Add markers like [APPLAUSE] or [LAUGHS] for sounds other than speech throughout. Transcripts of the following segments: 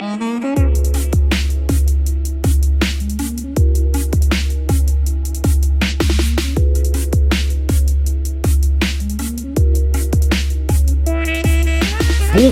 Thank you.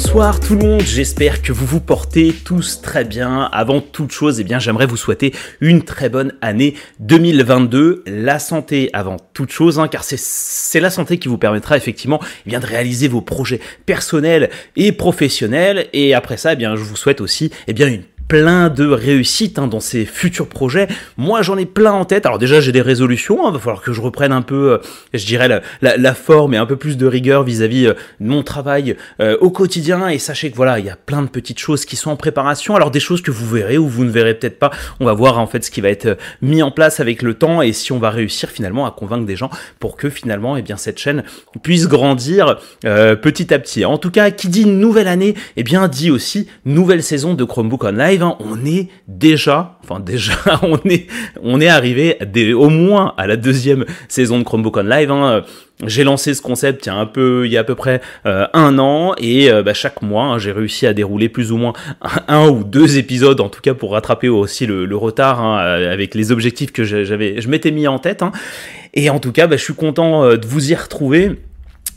Bonsoir tout le monde, j'espère que vous vous portez tous très bien. Avant toute chose, eh bien, j'aimerais vous souhaiter une très bonne année 2022. La santé avant toute chose, hein, car c'est la santé qui vous permettra effectivement eh de réaliser vos projets personnels et professionnels. Et après ça, eh bien, je vous souhaite aussi eh bien, une plein de réussites hein, dans ces futurs projets. Moi, j'en ai plein en tête. Alors déjà, j'ai des résolutions. Il hein. va falloir que je reprenne un peu, euh, je dirais, la, forme et un peu plus de rigueur vis-à-vis euh, de mon travail euh, au quotidien. Et sachez que voilà, il y a plein de petites choses qui sont en préparation. Alors des choses que vous verrez ou vous ne verrez peut-être pas. On va voir en fait ce qui va être mis en place avec le temps et si on va réussir finalement à convaincre des gens pour que finalement, eh bien, cette chaîne puisse grandir petit à petit. En tout cas, qui dit nouvelle année, eh bien, dit aussi nouvelle saison de Chromebook Online Hein, on est déjà, enfin déjà, [LAUGHS] on est, on est arrivé au moins à la deuxième saison de Chromebook on Live. Hein. J'ai lancé ce concept il y a un peu, il y a à peu près euh, un an et euh, bah, chaque mois hein, j'ai réussi à dérouler plus ou moins un, ou deux épisodes en tout cas pour rattraper aussi le, retard avec les objectifs que j'avais, je m'étais mis en tête. Et en tout cas, bah, je suis content euh, de vous y retrouver.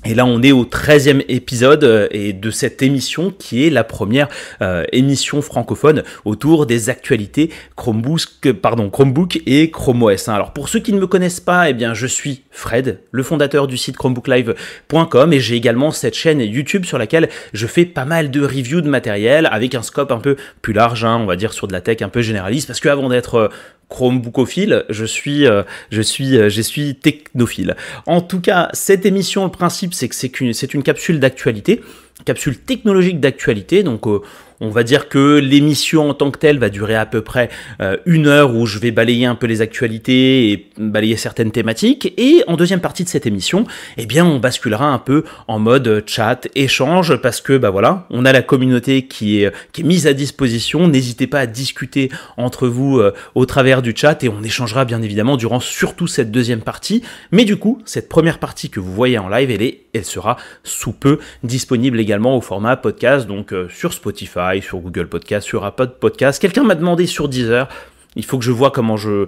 Et là, on est au 13e épisode euh, et de cette émission qui est la première euh, émission francophone autour des actualités Chromebook, pardon, Chromebook et Chrome OS. Hein. Alors pour ceux qui ne me connaissent pas, eh bien je suis Fred, le fondateur du site chromebooklive.com et j'ai également cette chaîne YouTube sur laquelle je fais pas mal de reviews de matériel avec un scope un peu plus large, hein, on va dire sur de la tech un peu généraliste parce que avant d'être euh, Chromebookophile, je suis, je suis, je suis technophile. En tout cas, cette émission, le principe, c'est que c'est une capsule d'actualité, capsule technologique d'actualité, donc euh, on va dire que l'émission en tant que telle va durer à peu près euh, une heure où je vais balayer un peu les actualités et balayer certaines thématiques. Et en deuxième partie de cette émission, eh bien, on basculera un peu en mode chat, échange, parce que bah voilà, on a la communauté qui est, est mise à disposition. N'hésitez pas à discuter entre vous euh, au travers du chat et on échangera bien évidemment durant surtout cette deuxième partie. Mais du coup, cette première partie que vous voyez en live, elle est, elle sera sous peu disponible également au format podcast, donc euh, sur Spotify sur Google Podcast, sur Apple Podcast. Quelqu'un m'a demandé sur Deezer. Il faut que je vois comment je,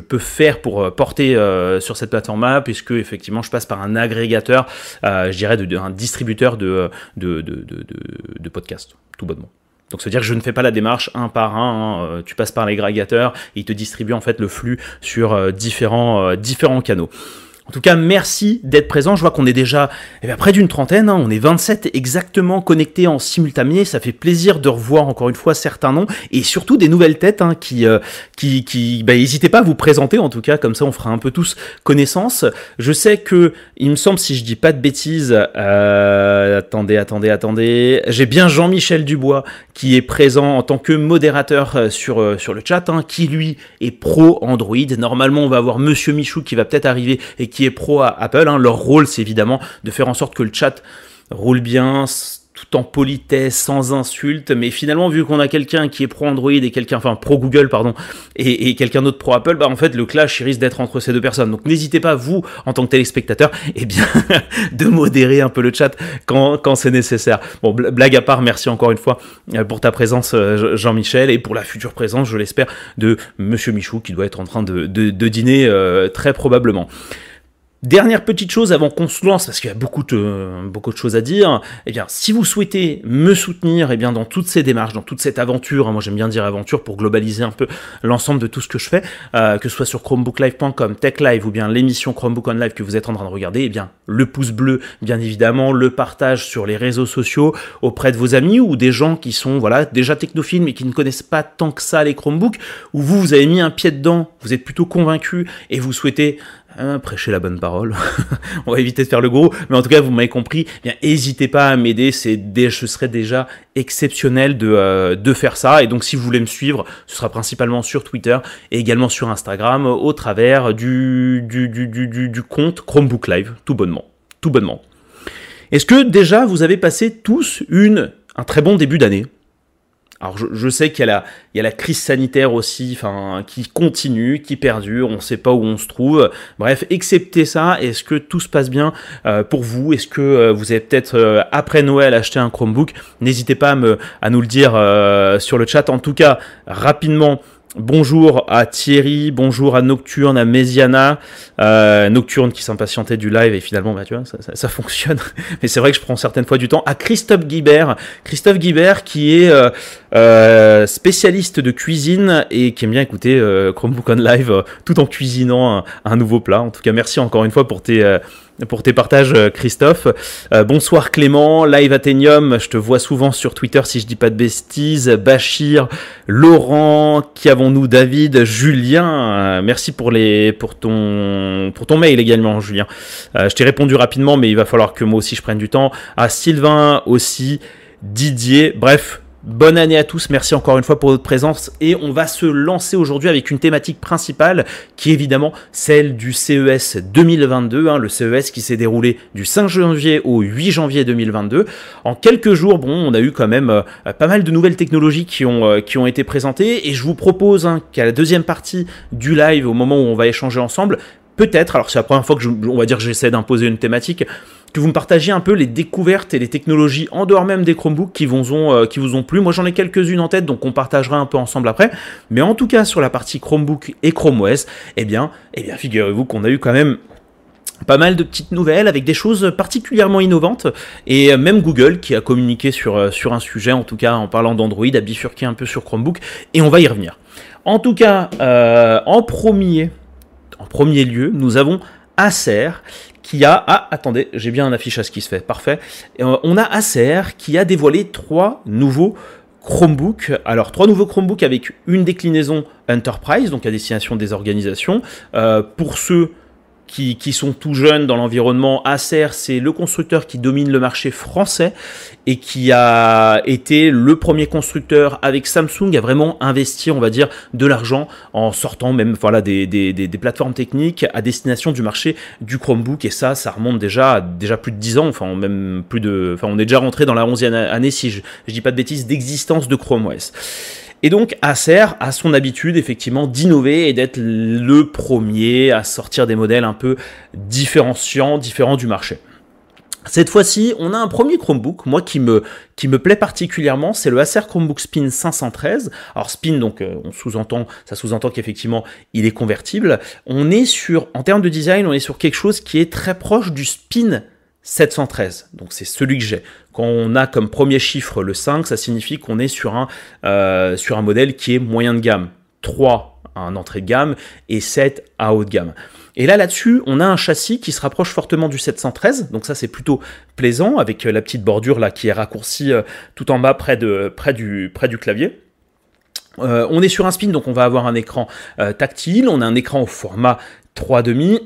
peux faire pour euh, porter euh, sur cette plateforme-là, puisque effectivement je passe par un agrégateur, je dirais de, un distributeur de, podcasts, tout bonnement. Donc, ça veut dire que je ne fais pas la démarche un par un. Hein, tu passes par l'agrégateur il te distribue en fait le flux sur différents canaux. En tout cas, merci d'être présent. Je vois qu'on est déjà eh près d'une trentaine. Hein. On est 27 exactement connectés en simultané. Ça fait plaisir de revoir encore une fois certains noms et surtout des nouvelles têtes hein, qui, euh, bah, n'hésitez pas à vous présenter en tout cas. Comme ça, on fera un peu tous connaissance. Je sais que, il me semble, si je dis pas de bêtises, euh, attendez, attendez, attendez. J'ai bien Jean-Michel Dubois qui est présent en tant que modérateur euh, sur, sur le chat, hein, qui lui est pro Android. Normalement, on va avoir Monsieur Michou qui va peut-être arriver et qui est pro à Apple. Hein. Leur rôle, c'est évidemment de faire en sorte que le chat roule bien, tout en politesse, sans insulte, mais finalement vu qu'on a quelqu'un qui est pro Android et quelqu'un, enfin pro Google pardon, et, quelqu'un d'autre pro Apple, bah en fait le clash risque d'être entre ces deux personnes. Donc n'hésitez pas vous en tant que téléspectateur, [LAUGHS] eh bien [LAUGHS] de modérer un peu le chat quand, c'est nécessaire. Bon blague à part, merci encore une fois euh, pour ta présence euh, Jean-Michel et pour la future présence, je l'espère, de Monsieur Michou qui doit être en train de, de, dîner euh, très probablement. Dernière petite chose avant qu'on se lance, parce qu'il y a beaucoup de, beaucoup de choses à dire, eh bien, si vous souhaitez me soutenir eh bien, dans toutes ces démarches, dans toute cette aventure, hein, moi j'aime bien dire aventure pour globaliser un peu l'ensemble de tout ce que je fais, euh, que ce soit sur chromebooklive.com, TechLive ou bien l'émission Chromebook on Live que vous êtes en train de regarder, eh bien, le pouce bleu, bien évidemment, le partage sur les réseaux sociaux auprès de vos amis ou des gens qui sont voilà déjà technophiles mais qui ne connaissent pas tant que ça les Chromebooks, ou vous, vous avez mis un pied dedans, vous êtes plutôt convaincu et vous souhaitez Hein, prêcher la bonne parole. [LAUGHS] On va éviter de faire le gros, mais en tout cas, vous m'avez compris. Eh n'hésitez pas à m'aider. C'est, ce serait déjà exceptionnel de, euh, de faire ça. Et donc, si vous voulez me suivre, ce sera principalement sur Twitter et également sur Instagram au travers du compte Chromebook Live, tout bonnement, tout bonnement. Est-ce que déjà vous avez passé tous une un très bon début d'année? Alors je, sais qu'il y, a la crise sanitaire aussi, enfin, qui continue, qui perdure, on ne sait pas où on se trouve. Bref, excepté ça, est-ce que tout se passe bien euh, pour vous? Est-ce que euh, vous avez peut-être euh, après Noël acheté un Chromebook? N'hésitez pas à, me, à nous le dire sur le chat. En tout cas, rapidement, Bonjour à Thierry, bonjour à Nocturne, à Méziana, euh, Nocturne qui s'impatientait du live et finalement, bah, tu vois, ça, [LAUGHS] fonctionne. Mais c'est vrai que je prends certaines fois du temps. À Christophe Guibert, Christophe Guibert qui est euh, euh, spécialiste de cuisine et qui aime bien écouter Chromebook on live tout en cuisinant un, un, nouveau plat. En tout cas, merci encore une fois pour tes pour tes partages, euh, Christophe. Euh, bonsoir Clément, Live Athenium, je te vois souvent sur Twitter si je dis pas de bêtises. Bachir, Laurent, qui avons-nous David, Julien. Euh, merci pour les pour ton pour ton mail également, Julien. je t'ai répondu rapidement, mais il va falloir que moi aussi je prenne du temps. À Sylvain aussi, Didier. Bref, Bonne année à tous, merci encore une fois pour votre présence et on va se lancer aujourd'hui avec une thématique principale qui est évidemment celle du CES 2022, hein, le CES qui s'est déroulé du 5 janvier au 8 janvier 2022. En quelques jours, bon, on a eu quand même euh, pas mal de nouvelles technologies qui ont, euh, qui ont été présentées et je vous propose hein, qu'à la deuxième partie du live, au moment où on va échanger ensemble, peut-être, alors c'est la première fois que on dire que j'essaie d'imposer une thématique, que vous me partagiez un peu les découvertes et les technologies en dehors même des Chromebooks qui vous ont, euh, qui vous ont plu. Moi j'en ai quelques-unes en tête, donc on partagera un peu ensemble après. Mais en tout cas sur la partie Chromebook et Chrome OS, eh bien, eh bien figurez-vous qu'on a eu quand même pas mal de petites nouvelles avec des choses particulièrement innovantes et même Google qui a communiqué sur, euh, sur un sujet, en tout cas en parlant d'Android, a bifurqué un peu sur Chromebook et on va y revenir. En tout cas, euh, en, premier, en premier lieu, nous avons Acer Ah, attendez, j'ai bien un affichage qui se fait, parfait. Euh, on a Acer qui a dévoilé trois nouveaux Chromebooks. Alors, trois nouveaux Chromebooks avec une déclinaison Enterprise, donc à destination des organisations. Euh, pour ceux qui, sont tout jeunes dans l'environnement. Acer, c'est le constructeur qui domine le marché français et qui a été le premier constructeur avec Samsung à vraiment investir, on va dire, de l'argent en sortant même voilà, des, des, plateformes techniques à destination du marché du Chromebook. Et ça, ça remonte déjà déjà plus de 10 ans, enfin même plus de... Enfin, on est déjà rentré dans la 11e année, si je, je dis pas de bêtises, d'existence de Chrome OS. Et donc Acer a son habitude effectivement d'innover et d'être le premier à sortir des modèles un peu différenciants, différents du marché. Cette fois-ci, on a un premier Chromebook, moi qui me, qui me plaît particulièrement, c'est le Acer Chromebook Spin 513. Alors Spin, donc euh, on sous-entend, ça sous-entend qu'effectivement il est convertible. On est sur, en termes de design, on est sur quelque chose qui est très proche du Spin 713. Donc c'est celui que j'ai. Quand on a comme premier chiffre le 5, ça signifie qu'on est sur un, euh, sur un modèle qui est moyen de gamme. 3 à un entrée de gamme et 7 à haut de gamme. Et là, là-dessus, on a un châssis qui se rapproche fortement du 713, donc ça c'est plutôt plaisant, avec euh, la petite bordure là qui est raccourcie euh, tout en bas près, du, près du clavier. on est sur un spin, donc on va avoir un écran tactile, on a un écran au format 3,5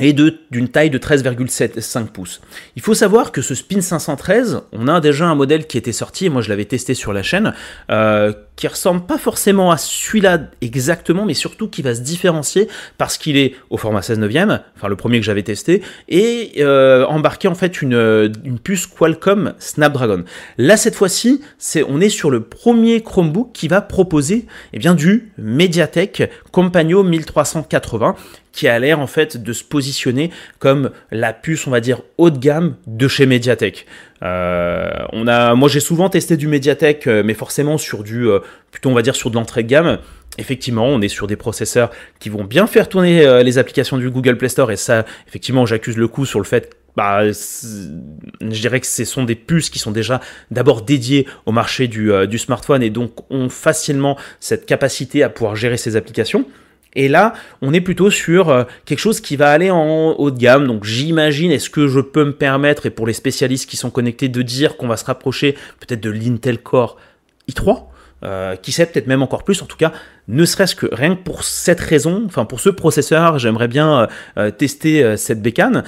et d'une taille de 13,75 pouces. Il faut savoir que ce Spin 513, on a déjà un modèle qui était sorti, et moi je l'avais testé sur la chaîne, euh, qui ressemble pas forcément à celui-là exactement, mais surtout qui va se différencier parce qu'il est au format 16 neuvième, enfin le premier que j'avais testé, et euh, embarqué en fait une, une, puce Qualcomm Snapdragon. Là cette fois-ci, c'est on est sur le premier Chromebook qui va proposer eh bien, du MediaTek Compagno 1380 qui a l'air en fait de se positionner comme la puce, on va dire, haut de gamme de chez Mediatek. Euh, on a, moi j'ai souvent testé du Mediatek, euh, mais forcément sur du, euh, plutôt on va dire sur de l'entrée de gamme. Effectivement, on est sur des processeurs qui vont bien faire tourner les applications du Google Play Store, et ça, effectivement, j'accuse le coup sur le fait bah, je dirais que ce sont des puces qui sont déjà d'abord dédiées au marché du, du, smartphone et donc ont facilement cette capacité à pouvoir gérer ces applications. Et là, on est plutôt sur euh, quelque chose qui va aller en haut de gamme. Donc j'imagine, est-ce que je peux me permettre, et pour les spécialistes qui sont connectés, de dire qu'on va se rapprocher peut-être de l'Intel Core i3 euh, qui sait peut-être même encore plus, en tout cas, ne serait-ce que rien que pour cette raison, enfin pour ce processeur, j'aimerais bien euh, tester cette bécane.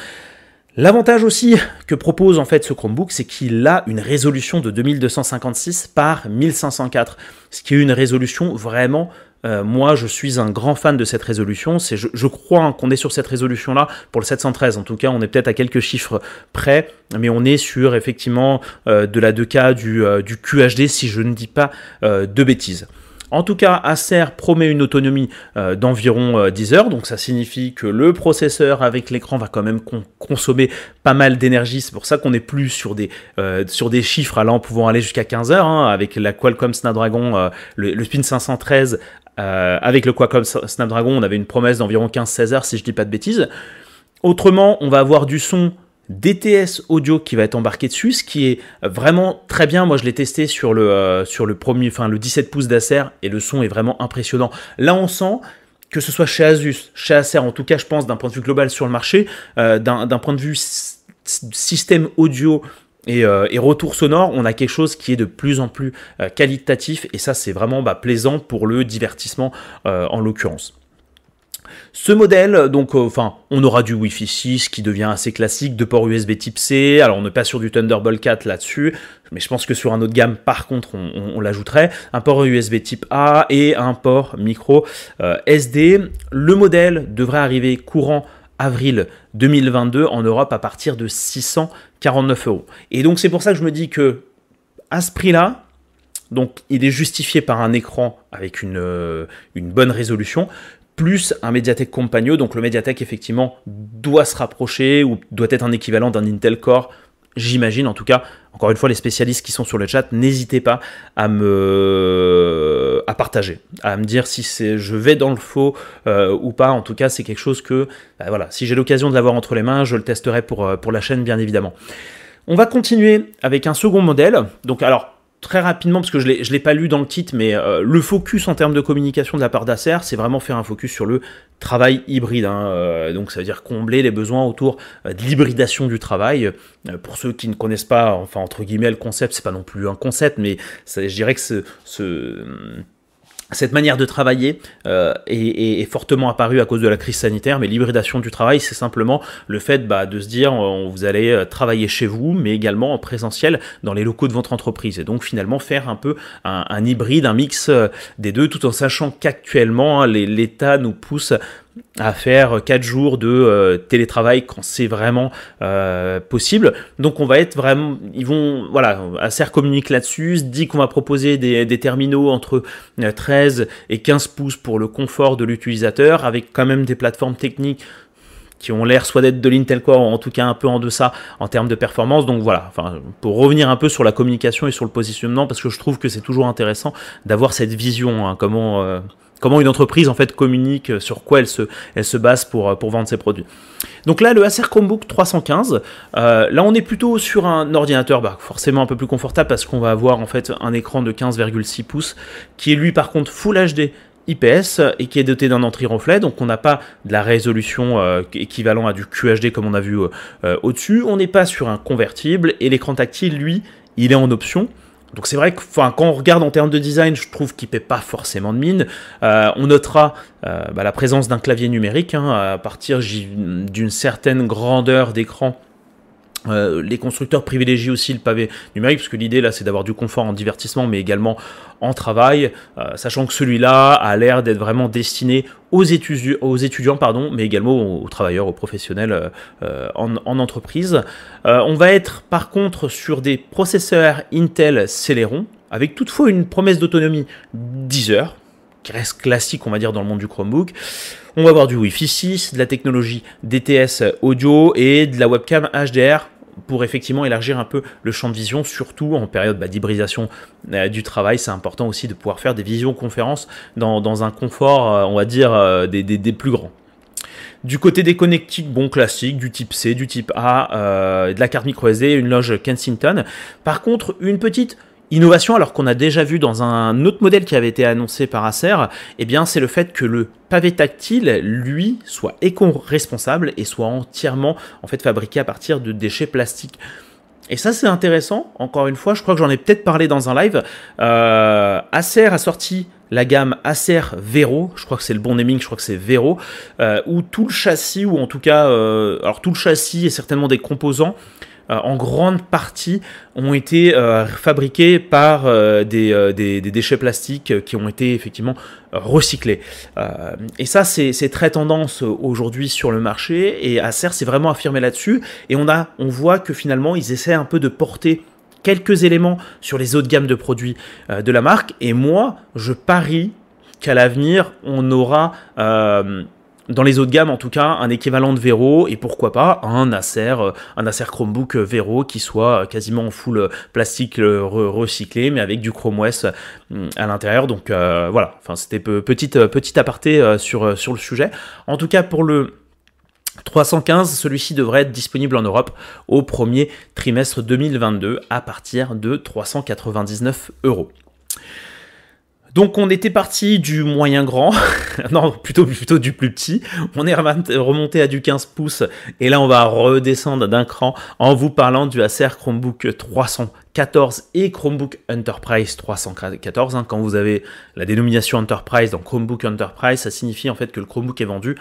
L'avantage aussi que propose en fait ce Chromebook, c'est qu'il a une résolution de 2256 par 1504, ce qui est une résolution vraiment euh, moi, je suis un grand fan de cette résolution. C'est, je, crois qu'on est sur cette résolution-là pour le 713. En tout cas, on est peut-être à quelques chiffres près, mais on est sur effectivement euh, de la 2K du, euh, QHD, si je ne dis pas de bêtises. En tout cas, Acer promet une autonomie d'environ 10 heures, donc ça signifie que le processeur avec l'écran va quand même consommer pas mal d'énergie. C'est pour ça qu'on est plus sur des, sur des chiffres allant pouvant aller jusqu'à 15 heures, hein, avec la Qualcomm Snapdragon, le, le, Spin 513 euh, avec le Qualcomm Snapdragon, on avait une promesse d'environ 15-16 heures, si je dis pas de bêtises. Autrement, on va avoir du son DTS audio qui va être embarqué dessus, ce qui est vraiment très bien. Moi, je l'ai testé sur le, euh, sur le premier, le 17 pouces d'Acer et le son est vraiment impressionnant. Là, on sent que ce soit chez Asus, chez Acer, en tout cas, je pense d'un point de vue global sur le marché, euh, d'un point de vue système audio euh, et, retour sonore, on a quelque chose qui est de plus en plus euh, qualitatif et ça c'est vraiment bah, plaisant pour le divertissement euh, en l'occurrence. Ce modèle, donc, enfin, on aura du Wi-Fi 6 qui devient assez classique, de port USB Type C. Alors, on n'est pas sur du Thunderbolt 4 là-dessus, mais je pense que sur un autre gamme, par contre, on, l'ajouterait. Un port USB Type A et un port micro SD. Le modèle devrait arriver courant avril 2022 en Europe à partir de 649 euros. Et donc c'est pour ça que je me dis que à ce prix-là, donc il est justifié par un écran avec une, euh, une bonne résolution, plus un Mediatek Compagno. Donc le Mediatek effectivement doit se rapprocher ou doit être un équivalent d'un Intel Core j'imagine en tout cas. Encore une fois, les spécialistes qui sont sur le chat, n'hésitez pas à me à partager, à me dire si c'est je vais dans le faux euh, ou pas. En tout cas, c'est quelque chose que bah, voilà, si j'ai l'occasion de l'avoir entre les mains, je le testerai pour, euh, pour la chaîne bien évidemment. On va continuer avec un second modèle. Donc alors très rapidement, parce que je ne l'ai pas lu dans le titre, mais euh, le focus en termes de communication de la part d'Acer, c'est vraiment faire un focus sur le travail hybride. Hein, euh, donc ça veut dire combler les besoins autour euh, de l'hybridation du travail. pour ceux qui ne connaissent pas, enfin entre guillemets, le concept, c'est pas non plus un concept, mais je dirais que ce, ce cette manière de travailler euh, est, fortement apparue à cause de la crise sanitaire, mais l'hybridation du travail, c'est simplement le fait bah, de se dire euh, vous allez euh, travailler chez vous, mais également en présentiel dans les locaux de votre entreprise. Et donc finalement faire un peu un, hybride, un mix des deux, tout en sachant qu'actuellement hein, l'État nous pousse à faire 4 jours de euh, télétravail quand c'est vraiment euh, possible. Donc on va être vraiment, ils vont, voilà, Acer communique là-dessus, dit qu'on va proposer des, terminaux entre 13 euh, et 15 pouces pour le confort de l'utilisateur, avec quand même des plateformes techniques qui ont l'air soit d'être de l'Intel Core, en tout cas un peu en deçà en termes de performance. Donc voilà, enfin, pour revenir un peu sur la communication et sur le positionnement, parce que je trouve que c'est toujours intéressant d'avoir cette vision, hein, comment comment une entreprise en fait communique sur quoi elle se, base pour, pour vendre ses produits. Donc là, le Acer Chromebook 315, euh, là on est plutôt sur un ordinateur bah, forcément un peu plus confortable parce qu'on va avoir en fait un écran de 15,6 pouces qui est lui par contre Full HD IPS et qui est doté d'un anti-reflet, donc on n'a pas de la résolution euh, équivalent à du QHD comme on a vu euh, au-dessus, on n'est pas sur un convertible et l'écran tactile lui il est en option. Donc c'est vrai que quand on regarde en termes de design, je trouve qu'il ne paie pas forcément de mine. Euh, on notera euh, bah, la présence d'un clavier numérique hein, à partir d'une certaine grandeur d'écran euh, les constructeurs privilégient aussi le pavé numérique, parce que l'idée là c'est d'avoir du confort en divertissement, mais également en travail, euh, sachant que celui-là a l'air d'être vraiment destiné aux, aux étudiants, pardon, mais également aux, travailleurs, aux professionnels euh, en, entreprise. on va être par contre sur des processeurs Intel Celeron, avec toutefois une promesse d'autonomie 10 heures, qui reste classique on va dire dans le monde du Chromebook. On va avoir du Wi-Fi 6, de la technologie DTS audio et de la webcam HDR pour effectivement élargir un peu le champ de vision, surtout en période bah, euh, du travail. C'est important aussi de pouvoir faire des visioconférences dans, dans un confort, euh, on va dire, euh, des, des, plus grands. Du côté des connectiques, bon classique, du type C, du type A, de la carte micro SD, une loge Kensington. Par contre, une petite Innovation, alors qu'on a déjà vu dans un autre modèle qui avait été annoncé par Acer, eh bien, c'est le fait que le pavé tactile, lui, soit éco-responsable et soit entièrement en fait fabriqué à partir de déchets plastiques. Et ça, c'est intéressant. Encore une fois, je crois que j'en ai peut-être parlé dans un live. Euh, Acer a sorti la gamme Acer Vero, je crois que c'est le bon naming, je crois que c'est Vero, euh, où tout le châssis, ou en tout cas, euh, alors tout le châssis et certainement des composants en grande partie, ont été fabriqués par des, des, déchets plastiques qui ont été effectivement recyclés. et ça, c'est très tendance aujourd'hui sur le marché, et Acer s'est vraiment affirmé là-dessus, et on, a, on voit que finalement, ils essaient un peu de porter quelques éléments sur les autres gammes de produits de la marque, et moi, je parie qu'à l'avenir, on aura euh, dans les autres gammes en tout cas un équivalent de Vero et pourquoi pas un Acer, euh, un Acer Chromebook Vero qui soit quasiment en full plastique recyclé mais avec du Chrome OS mm, à l'intérieur. Donc euh, voilà, enfin c'était petite petit aparté sur, sur le sujet. En tout cas pour le 315, celui-ci devrait être disponible en Europe au premier trimestre 2022 à partir de 399 euros. Donc on était parti du moyen grand, [LAUGHS] non plutôt, plutôt du plus petit, on est remonté à du 15 pouces et là on va redescendre d'un cran en vous parlant du Acer Chromebook 314 et Chromebook Enterprise 314. Hein. Quand vous avez la dénomination Enterprise dans Chromebook Enterprise, ça signifie en fait que le Chromebook est vendu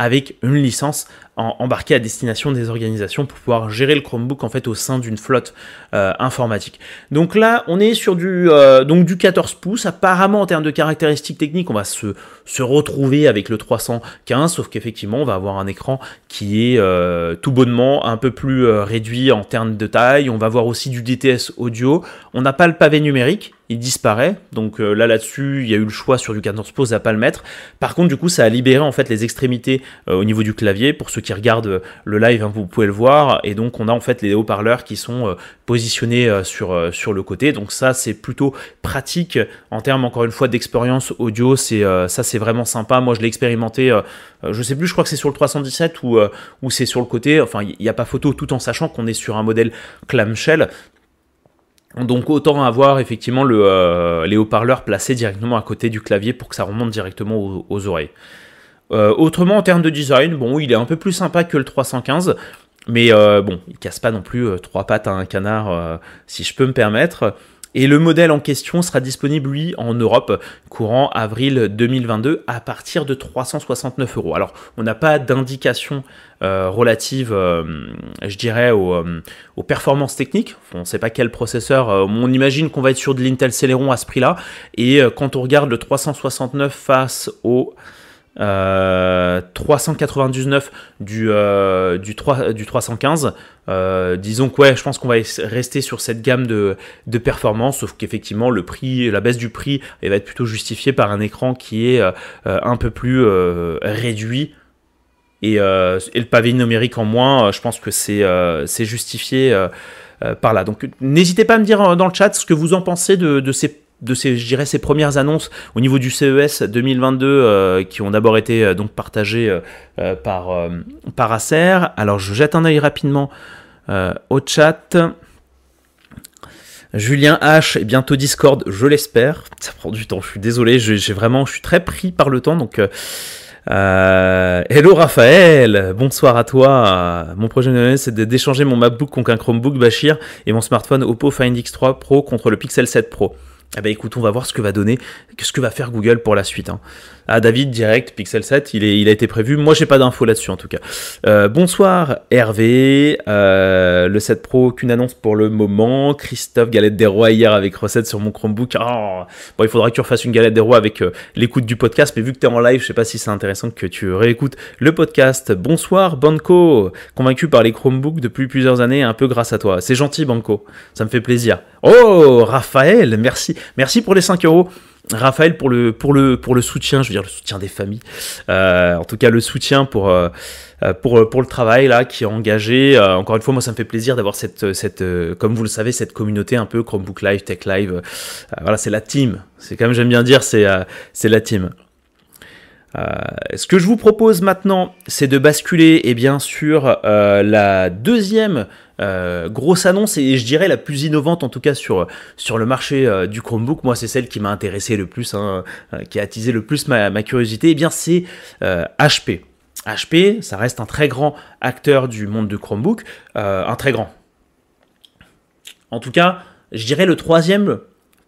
avec une licence embarquée à destination des organisations pour pouvoir gérer le Chromebook en fait au sein d'une flotte euh, informatique. Donc là, on est sur du, euh, donc du 14 pouces. Apparemment, en termes de caractéristiques techniques, on va se, se retrouver avec le 315, sauf qu'effectivement, on va avoir un écran qui est euh, tout bonnement un peu plus réduit en termes de taille. On va avoir aussi du DTS audio. On n'a pas le pavé numérique, il disparaît. Donc là là-dessus, il y a eu le choix sur du 14 pouces à pas le mettre. Par contre, du coup, ça a libéré en fait les extrémités au niveau du clavier. Pour ceux qui regardent euh, le live, hein, vous pouvez le voir. Et donc, on a en fait les haut-parleurs qui sont positionnés sur, sur le côté. Donc ça, c'est plutôt pratique en termes encore une fois d'expérience audio. C'est ça, c'est vraiment sympa. Moi, je l'ai expérimenté. je sais plus, je crois que c'est sur le 317 ou, ou c'est sur le côté. Enfin, il n'y a pas photo, tout en sachant qu'on est sur un modèle clamshell. Donc autant avoir effectivement le, euh, les haut-parleurs placés directement à côté du clavier pour que ça remonte directement aux, oreilles. Euh, autrement en termes de design, bon il est un peu plus sympa que le 315, mais euh, bon il casse pas non plus trois pattes à un canard si je peux me permettre. Et le modèle en question sera disponible, lui, en Europe, courant avril 2022, à partir de 369 euros. Alors, on n'a pas d'indication euh, relative, euh, je dirais, euh, aux, performances techniques. On ne sait pas quel processeur. on imagine qu'on va être sur de l'Intel Celeron à ce prix-là. Et quand on regarde le 369 face au... 399 du, du, 3, du 315. disons que ouais, je pense qu'on va rester sur cette gamme de, de performance, sauf qu'effectivement le prix, la baisse du prix, elle va être plutôt justifiée par un écran qui est un peu plus réduit euh, et, le pavé numérique en moins, euh, je pense que c'est euh, justifié par là. Donc n'hésitez pas à me dire dans le chat ce que vous en pensez de, ces de ces, je dirais, ces premières annonces au niveau du CES 2022 qui ont d'abord été donc partagées par, par Acer. Alors je jette un œil rapidement au chat. Julien H et bientôt Discord, je l'espère. Ça prend du temps, je suis désolé, j'ai vraiment, je suis très pris par le temps, donc euh, hello Raphaël, bonsoir à toi. Mon projet c'est d'échanger mon MacBook contre un Chromebook Bashir et mon smartphone Oppo Find X3 Pro contre le Pixel 7 Pro. Eh ben écoute, on va voir ce que va donner, ce que va faire Google pour la suite. Hein. Ah David, direct, Pixel 7, il, a été prévu. Moi, j'ai pas d'infos là-dessus en tout cas. Euh, bonsoir Hervé, euh, le 7 Pro, aucune annonce pour le moment. Christophe, galette des rois hier avec recette sur mon Chromebook. Oh, bon, il faudra que tu refasses une galette des rois avec euh, l'écoute du podcast, mais vu que tu es en live, je sais pas si c'est intéressant que tu réécoutes le podcast. Bonsoir Banco, convaincu par les Chromebooks depuis plusieurs années, un peu grâce à toi. C'est gentil Banco, ça me fait plaisir. Oh Raphaël, merci, merci pour les 5 euros. Raphaël pour le, pour, le, pour le soutien, je veux dire le soutien des familles, euh, en tout cas le soutien pour, euh, euh, pour, pour le travail là qui est engagé. encore une fois, moi ça me fait plaisir d'avoir cette, cette comme vous le savez, cette communauté un peu Chromebook Live, Tech Live. voilà, c'est la team. C'est même, j'aime bien dire, c'est c'est la team. ce que je vous propose maintenant, c'est de basculer et eh bien sur la deuxième euh, grosse annonce et je dirais la plus innovante en tout cas sur, le marché euh, du Chromebook. Moi, c'est celle qui m'a intéressé le plus, hein, euh, qui a attisé le plus ma, curiosité. Et eh bien, c'est HP. HP, ça reste un très grand acteur du monde de Chromebook, un très grand. En tout cas, je dirais le troisième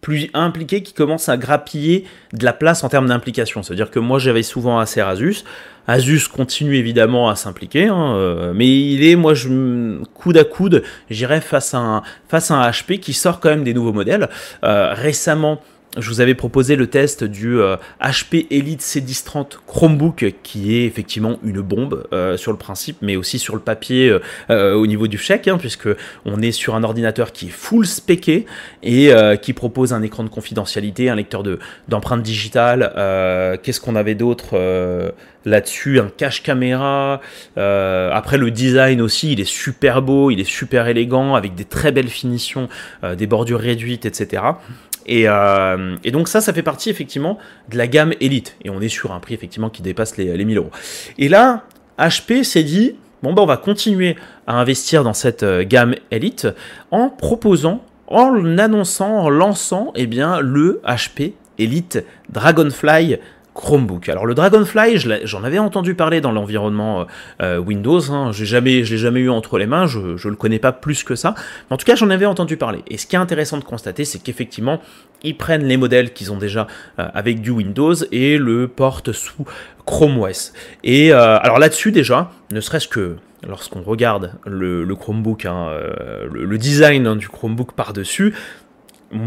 plus impliqué qui commence à grappiller de la place en termes d'implication. C'est-à-dire que moi j'avais souvent assez Asus. Asus continue évidemment à s'impliquer, hein, euh, mais il est, moi, je, coude à coude, j'irais face à face à un HP qui sort quand même des nouveaux modèles. Euh, récemment, je vous avais proposé le test du HP euh, Elite C1030 Chromebook qui est effectivement une bombe euh, sur le principe mais aussi sur le papier euh, au niveau du chèque hein, puisque on est sur un ordinateur qui est full spéqué et qui propose un écran de confidentialité, un lecteur de d'empreintes digitales. Qu'est-ce qu'on avait d'autre là-dessus? Un cache caméra. après le design aussi, il est super beau, il est super élégant avec des très belles finitions, des bordures réduites, etc. Euh, et, donc ça, ça fait partie effectivement de la gamme Elite. Et on est sur un prix effectivement qui dépasse les, les 1000 euros. Et là, HP s'est dit, bon ben on va continuer à investir dans cette euh, gamme Elite en proposant, en annonçant, en lançant eh bien, le HP Elite Dragonfly Chromebook. Alors le Dragonfly, j'en avais entendu parler dans l'environnement euh, euh, Windows, hein. j'ai je l'ai jamais eu entre les mains, je ne le connais pas plus que ça, mais en tout cas j'en avais entendu parler. Et ce qui est intéressant de constater, c'est qu'effectivement, ils prennent les modèles qu'ils ont déjà euh, avec du Windows et le portent sous Chrome OS. Et alors là-dessus déjà, ne serait-ce que lorsqu'on regarde le, Chromebook, hein, le, design hein, du Chromebook par-dessus,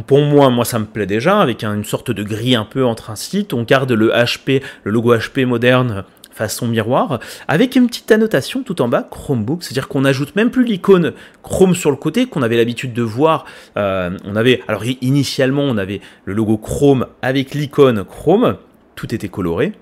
pour moi, moi ça me plaît déjà, avec une sorte de grille un peu entre un site. On garde le HP, le logo HP moderne façon miroir, avec une petite annotation tout en bas, Chromebook, c'est-à-dire qu'on n'ajoute même plus l'icône Chrome sur le côté qu'on avait l'habitude de voir. Euh, on avait, alors initialement, on avait le logo Chrome avec l'icône Chrome, tout était coloré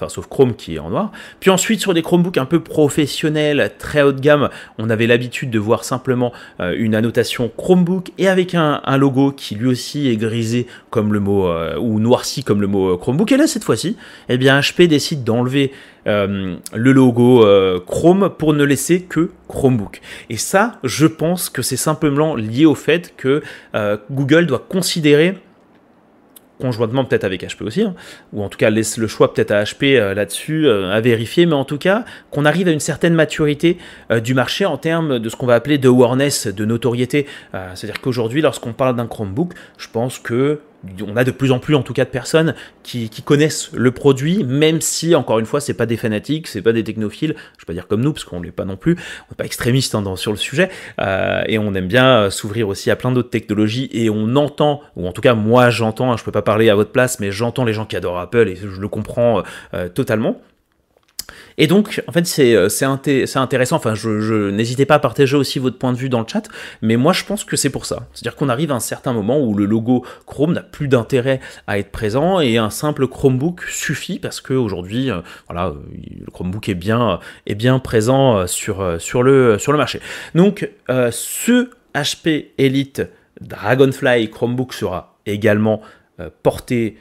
enfin sauf Chrome qui est en noir. Puis ensuite sur des Chromebooks un peu professionnels, très haut de gamme, on avait l'habitude de voir simplement euh, une annotation Chromebook et avec un, logo qui lui aussi est grisé comme le mot euh, ou noirci comme le mot euh, Chromebook. Et là cette fois-ci, eh bien HP décide d'enlever le logo Chrome pour ne laisser que Chromebook. Et ça, je pense que c'est simplement lié au fait que Google doit considérer conjointement peut-être avec HP aussi, hein, ou en tout cas laisse le choix peut-être à HP euh, là-dessus euh, à vérifier, mais en tout cas qu'on arrive à une certaine maturité euh, du marché en termes de ce qu'on va appeler de awareness, de notoriété. C'est-à-dire qu'aujourd'hui, lorsqu'on parle d'un Chromebook, je pense que on a de plus en plus en tout cas de personnes qui, connaissent le produit, même si encore une fois c'est pas des fanatiques, c'est pas des technophiles, je vais pas dire comme nous parce qu'on l'est pas non plus, on n'est pas extrémiste hein, sur le sujet, euh, et on aime bien euh, s'ouvrir aussi à plein d'autres technologies. Et on entend, ou en tout cas moi j'entends, hein, je peux pas parler à votre place, mais j'entends les gens qui adorent Apple et je le comprends euh, totalement. Et donc, en fait, c'est euh, intéressant. Enfin, n'hésitez pas à partager aussi votre point de vue dans le chat, mais moi, je pense que c'est pour ça. C'est-à-dire qu'on arrive à un certain moment où le logo Chrome n'a plus d'intérêt à être présent et un simple Chromebook suffit parce qu'aujourd'hui, euh, voilà, euh, le Chromebook est bien, est bien présent sur, sur, le, sur le marché. Donc, ce HP Elite Dragonfly Chromebook sera également porté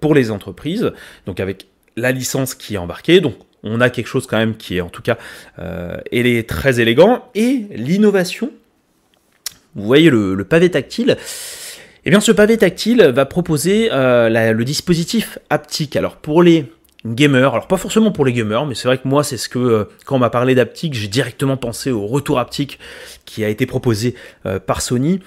pour les entreprises, donc avec la licence qui est embarquée. Donc on a quelque chose quand même qui est en tout cas euh, est très élégant. Et l'innovation, vous voyez le, pavé tactile, eh bien ce pavé tactile va proposer euh, le dispositif haptique. Alors pour les gamers, alors pas forcément pour les gamers, mais c'est vrai que moi c'est ce que euh, quand on m'a parlé d'haptique, j'ai directement pensé au retour haptique qui a été proposé par Sony.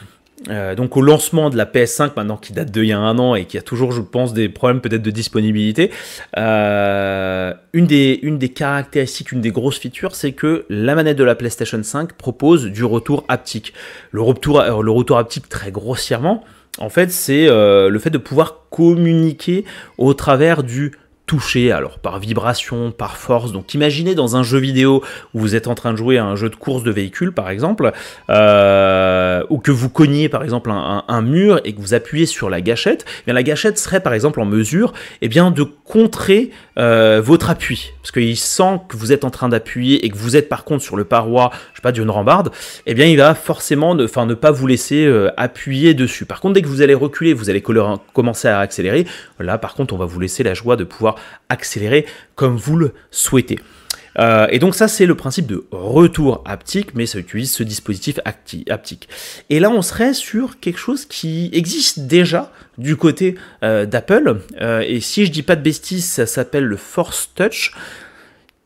Euh, donc au lancement de la PS5 maintenant qui date d'il y a un an et qui a toujours je pense des problèmes peut-être de disponibilité euh, une, des, caractéristiques une des grosses features c'est que la manette de la PlayStation 5 propose du retour haptique. Le retour, euh, le retour haptique très grossièrement en fait c'est le fait de pouvoir communiquer au travers du toucher, alors par vibration, par force. Donc imaginez dans un jeu vidéo où vous êtes en train de jouer à un jeu de course de véhicule par exemple, euh, ou que vous cogniez par exemple un, mur et que vous appuyez sur la gâchette, eh bien la gâchette serait par exemple en mesure eh bien, de contrer euh, votre appui. Parce qu'il sent que vous êtes en train d'appuyer et que vous êtes par contre sur le paroi, je sais pas, d'une rambarde, eh bien il va forcément ne, ne pas vous laisser euh, appuyer dessus. Par contre, dès que vous allez reculer, vous allez commencer à accélérer, là par contre on va vous laisser la joie de pouvoir accélérer comme vous le souhaitez. Euh, et donc ça c'est le principe de retour haptique, mais ça utilise ce dispositif haptique. Et là on serait sur quelque chose qui existe déjà du côté euh, d'Apple, euh, et si je dis pas de bêtises, ça s'appelle le Force Touch.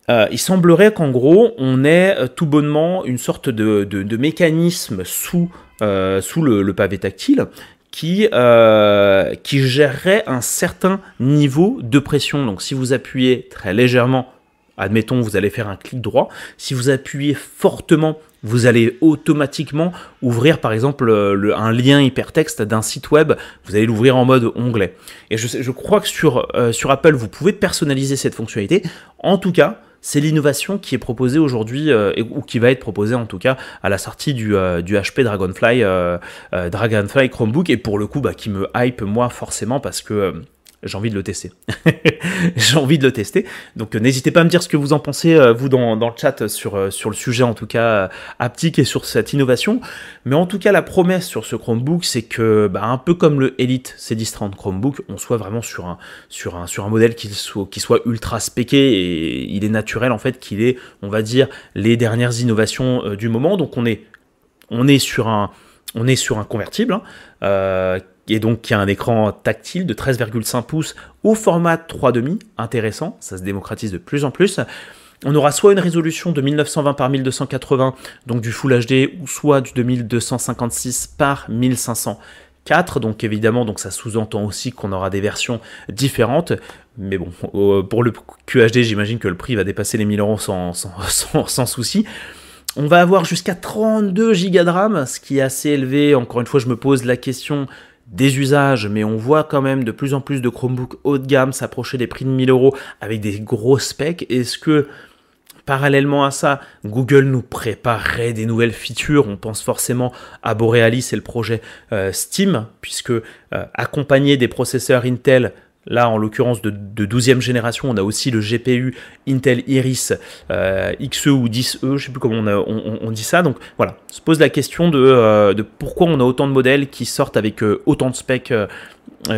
il semblerait qu'en gros on ait tout bonnement une sorte de, mécanisme sous le, pavé tactile qui, euh, qui gérerait un certain niveau de pression. Donc si vous appuyez très légèrement, admettons vous allez faire un clic droit, si vous appuyez fortement, vous allez automatiquement ouvrir par exemple un lien hypertexte d'un site web, vous allez l'ouvrir en mode onglet. Et je, crois que euh, sur Apple, vous pouvez personnaliser cette fonctionnalité. En tout cas, c'est l'innovation qui est proposée aujourd'hui, euh, ou qui va être proposée en tout cas à la sortie du, euh, du HP Dragonfly, euh, Dragonfly Chromebook, et pour le coup, bah, qui me hype moi forcément parce que j'ai envie de le tester. [LAUGHS] j'ai envie de le tester. Donc n'hésitez pas à me dire ce que vous en pensez, vous, dans, le chat, sur, sur le sujet, en tout cas, haptique et sur cette innovation. Mais en tout cas, la promesse sur ce Chromebook, c'est que, bah, un peu comme le Elite C1030 Chromebook, on soit vraiment sur un, sur un, sur un modèle qui soit, ultra spéqué et il est naturel, en fait, qu'il ait, on va dire, les dernières innovations du moment. Donc on est, on est sur un on est sur un convertible hein, euh, et donc qui a un écran tactile de 13,5 pouces au format 3,5, intéressant, ça se démocratise de plus en plus. On aura soit une résolution de 1920 par 1280, donc du Full HD, ou soit du 2256 par 1504. Donc évidemment, donc ça sous-entend aussi qu'on aura des versions différentes. Mais bon, [LAUGHS] pour le QHD, j'imagine que le prix va dépasser les 1000 euros [LAUGHS] sans, sans, sans souci. On va avoir jusqu'à 32 Go de RAM, ce qui est assez élevé. Encore une fois, je me pose la question des usages, mais on voit quand même de plus en plus de Chromebook haut de gamme s'approcher des prix de 1000 euros avec des gros specs. Est-ce que Parallèlement à ça, Google nous préparerait des nouvelles features? On pense forcément à Borealis et le projet euh, Steam, puisque euh, accompagner des processeurs Intel Là, en l'occurrence de, 12e génération, on a aussi le GPU Intel Iris euh, XE ou 10E, je ne sais plus comment on, dit ça. Donc voilà, se pose la question euh, de, pourquoi on a autant de modèles qui sortent avec euh, autant de specs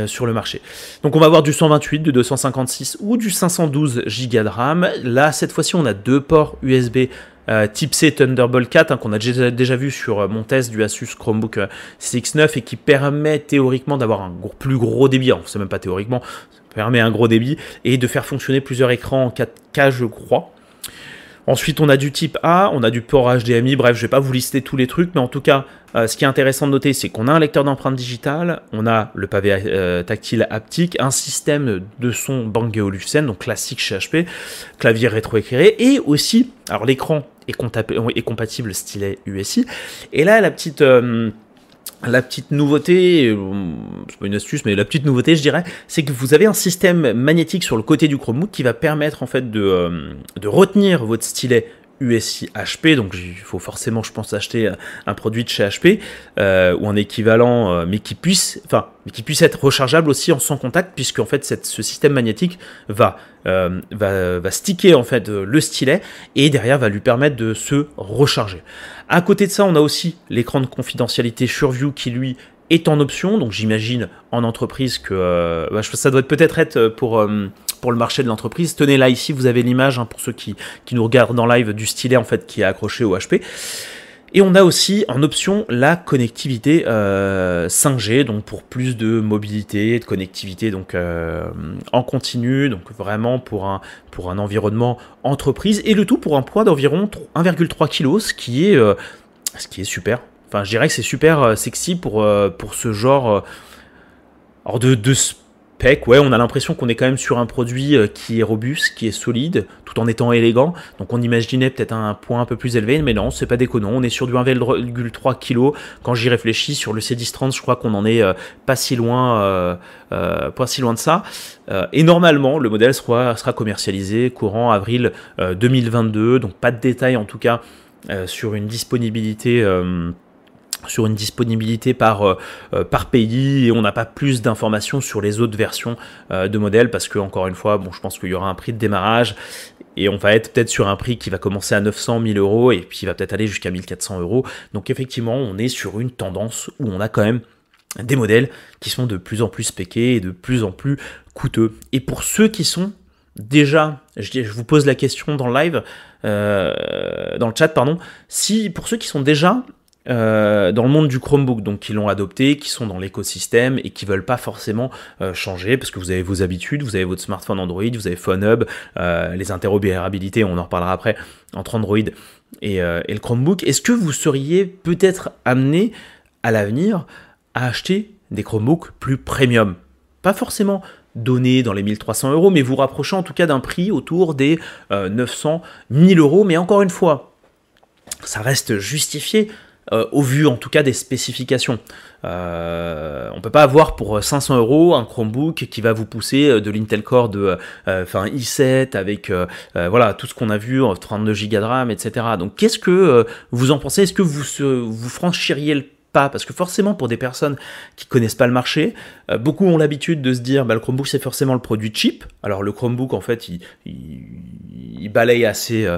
sur le marché. Donc on va avoir du 128, du 256 ou du 512 Go de RAM. Là, cette fois-ci, on a deux ports USB euh, type C Thunderbolt 4 hein, qu'on a déjà, vu sur euh, mon test du Asus Chromebook euh, CX9 et qui permet théoriquement d'avoir un plus gros débit, alors c'est même pas théoriquement, ça permet un gros débit et de faire fonctionner plusieurs écrans en 4K je crois. Ensuite, on a du type A, on a du port HDMI, bref, je vais pas vous lister tous les trucs, mais en tout cas, euh, ce qui est intéressant de noter, c'est qu'on a un lecteur d'empreintes digitales, on a le pavé euh, tactile haptique, un système de son Bang Olufsen, donc classique chez HP, clavier rétroéclairé, et aussi, alors l'écran est, est, compatible stylet USI, et là, la petite... Euh, la petite nouveauté, euh, c'est pas une astuce, mais la petite nouveauté, je dirais, c'est que vous avez un système magnétique sur le côté du Chromebook qui va permettre en fait de, euh, de retenir votre stylet USI HP, donc il faut forcément, je pense, acheter un produit de chez HP euh, ou un équivalent, mais qui puisse, être rechargeable aussi en sans contact, puisque en fait, ce système magnétique va, va, va sticker en fait le stylet et derrière va lui permettre de se recharger. À côté de ça, on a aussi l'écran de confidentialité SureView qui lui est en option, donc j'imagine en entreprise que euh, bah, ça doit peut-être être euh, pour, euh, pour le marché de l'entreprise. Tenez là ici, vous avez l'image hein, pour ceux qui, qui, nous regardent en live du stylet en fait qui est accroché au HP. Et on a aussi en option la connectivité 5G, donc pour plus de mobilité, de connectivité donc en continu, donc vraiment pour un, pour un environnement entreprise, et le tout pour un poids d'environ 1,3 kg, ce qui est, ce qui est super. Enfin, je dirais que c'est super sexy pour, pour ce genre de, de ouais, on a l'impression qu'on est quand même sur un produit euh, qui est robuste, qui est solide, tout en étant élégant. Donc on imaginait peut-être un point un peu plus élevé, mais non, c'est pas déconnant. On est sur du 1,3 kg. Quand j'y réfléchis, sur le C1030, je crois qu'on en est euh, pas si loin, euh, pas si loin de ça. et normalement, le modèle sera, sera commercialisé courant avril 2022. Donc pas de détails en tout cas sur une disponibilité sur une disponibilité par, euh, euh, par pays et on n'a pas plus d'informations sur les autres versions euh, de modèles parce que encore une fois je pense qu'il y aura un prix de démarrage et on va être peut-être sur un prix qui va commencer à 900 1000 euros et puis il va peut-être aller jusqu'à 1400 euros. Donc effectivement on est sur une tendance où on a quand même des modèles qui sont de plus en plus spéqués et de plus en plus coûteux. Et pour ceux qui sont déjà je, je vous pose la question dans le live dans le chat pardon si pour ceux qui sont déjà euh, dans le monde du Chromebook, donc qui l'ont adopté, qui sont dans l'écosystème et qui veulent pas forcément euh, changer parce que vous avez vos habitudes, vous avez votre smartphone Android, vous avez PhoneHub, euh, les interopérabilités, on en reparlera après entre Android et, et le Chromebook. Est-ce que vous seriez peut-être amené à l'avenir à acheter des Chromebooks plus premium? Pas forcément donnés dans les 1300 euros, mais vous rapprochez en tout cas d'un prix autour des 900, 1000 euros. Mais encore une fois, ça reste justifié euh, au vu en tout cas des spécifications. Euh, on peut pas avoir pour 500 euros un Chromebook qui va vous pousser euh, de l'Intel Core de enfin i7 avec voilà tout ce qu'on a vu 32 Go de RAM etc. Donc qu'est-ce que vous en pensez? Est-ce que vous franchiriez le pas, parce que forcément pour des personnes qui connaissent pas le marché, euh, beaucoup ont l'habitude de se dire bah, le Chromebook c'est forcément le produit cheap. Alors le Chromebook en fait il, balaye assez, euh,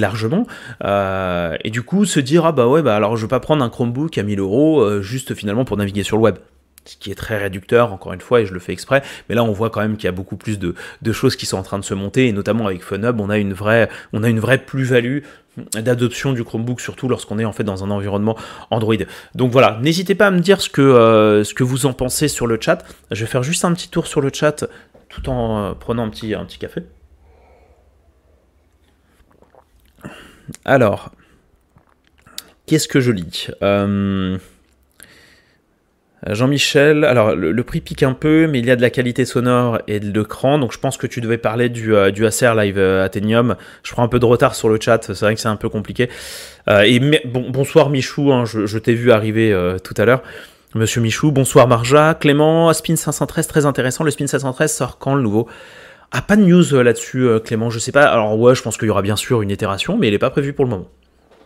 largement, euh, et du coup se dire ah bah ouais bah alors je vais pas prendre un Chromebook à 1000 euros juste finalement pour naviguer sur le web ce qui est très réducteur, encore une fois, et je le fais exprès. Mais là, on voit quand même qu'il y a beaucoup plus de, choses qui sont en train de se monter, et notamment avec FunHub, on a une vraie, on a une vraie plus-value d'adoption du Chromebook, surtout lorsqu'on est en fait dans un environnement Android. Donc voilà, n'hésitez pas à me dire ce que, euh, ce que vous en pensez sur le chat. Je vais faire juste un petit tour sur le chat tout en euh, prenant un petit, un petit café. Alors, qu'est-ce que je lis? Euh, Jean-Michel, alors le, prix pique un peu, mais il y a de la qualité sonore et de l'écran, donc je pense que tu devais parler du, euh, du Acer Live euh, Athenium. Je prends un peu de retard sur le chat, c'est vrai que c'est un peu compliqué. et bonsoir Michou, hein, je, t'ai vu arriver tout à l'heure. Monsieur Michou, bonsoir Marja, Clément, Spin 513, très intéressant. Le Spin 513 sort quand le nouveau? Ah, pas de news là-dessus, Clément, je sais pas. Alors ouais, je pense qu'il y aura bien sûr une itération, mais il n'est pas prévu pour le moment.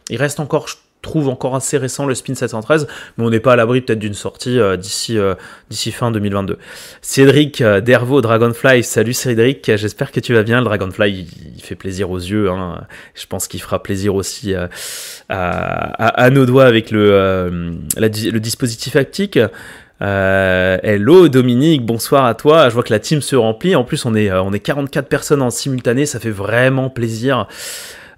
Il reste encore, trouve encore assez récent le Spin 713, mais on n'est pas à l'abri peut-être d'une sortie euh, d'ici euh, d'ici fin 2022. Cédric euh, Dervaux Dragonfly, salut Cédric, j'espère que tu vas bien. Le Dragonfly, il, fait plaisir aux yeux, hein. je pense qu'il fera plaisir aussi à, à, nos doigts avec le, le dispositif haptique. hello Dominique, bonsoir à toi. Je vois que la team se remplit. En plus, on est, on est 44 personnes en simultané, ça fait vraiment plaisir.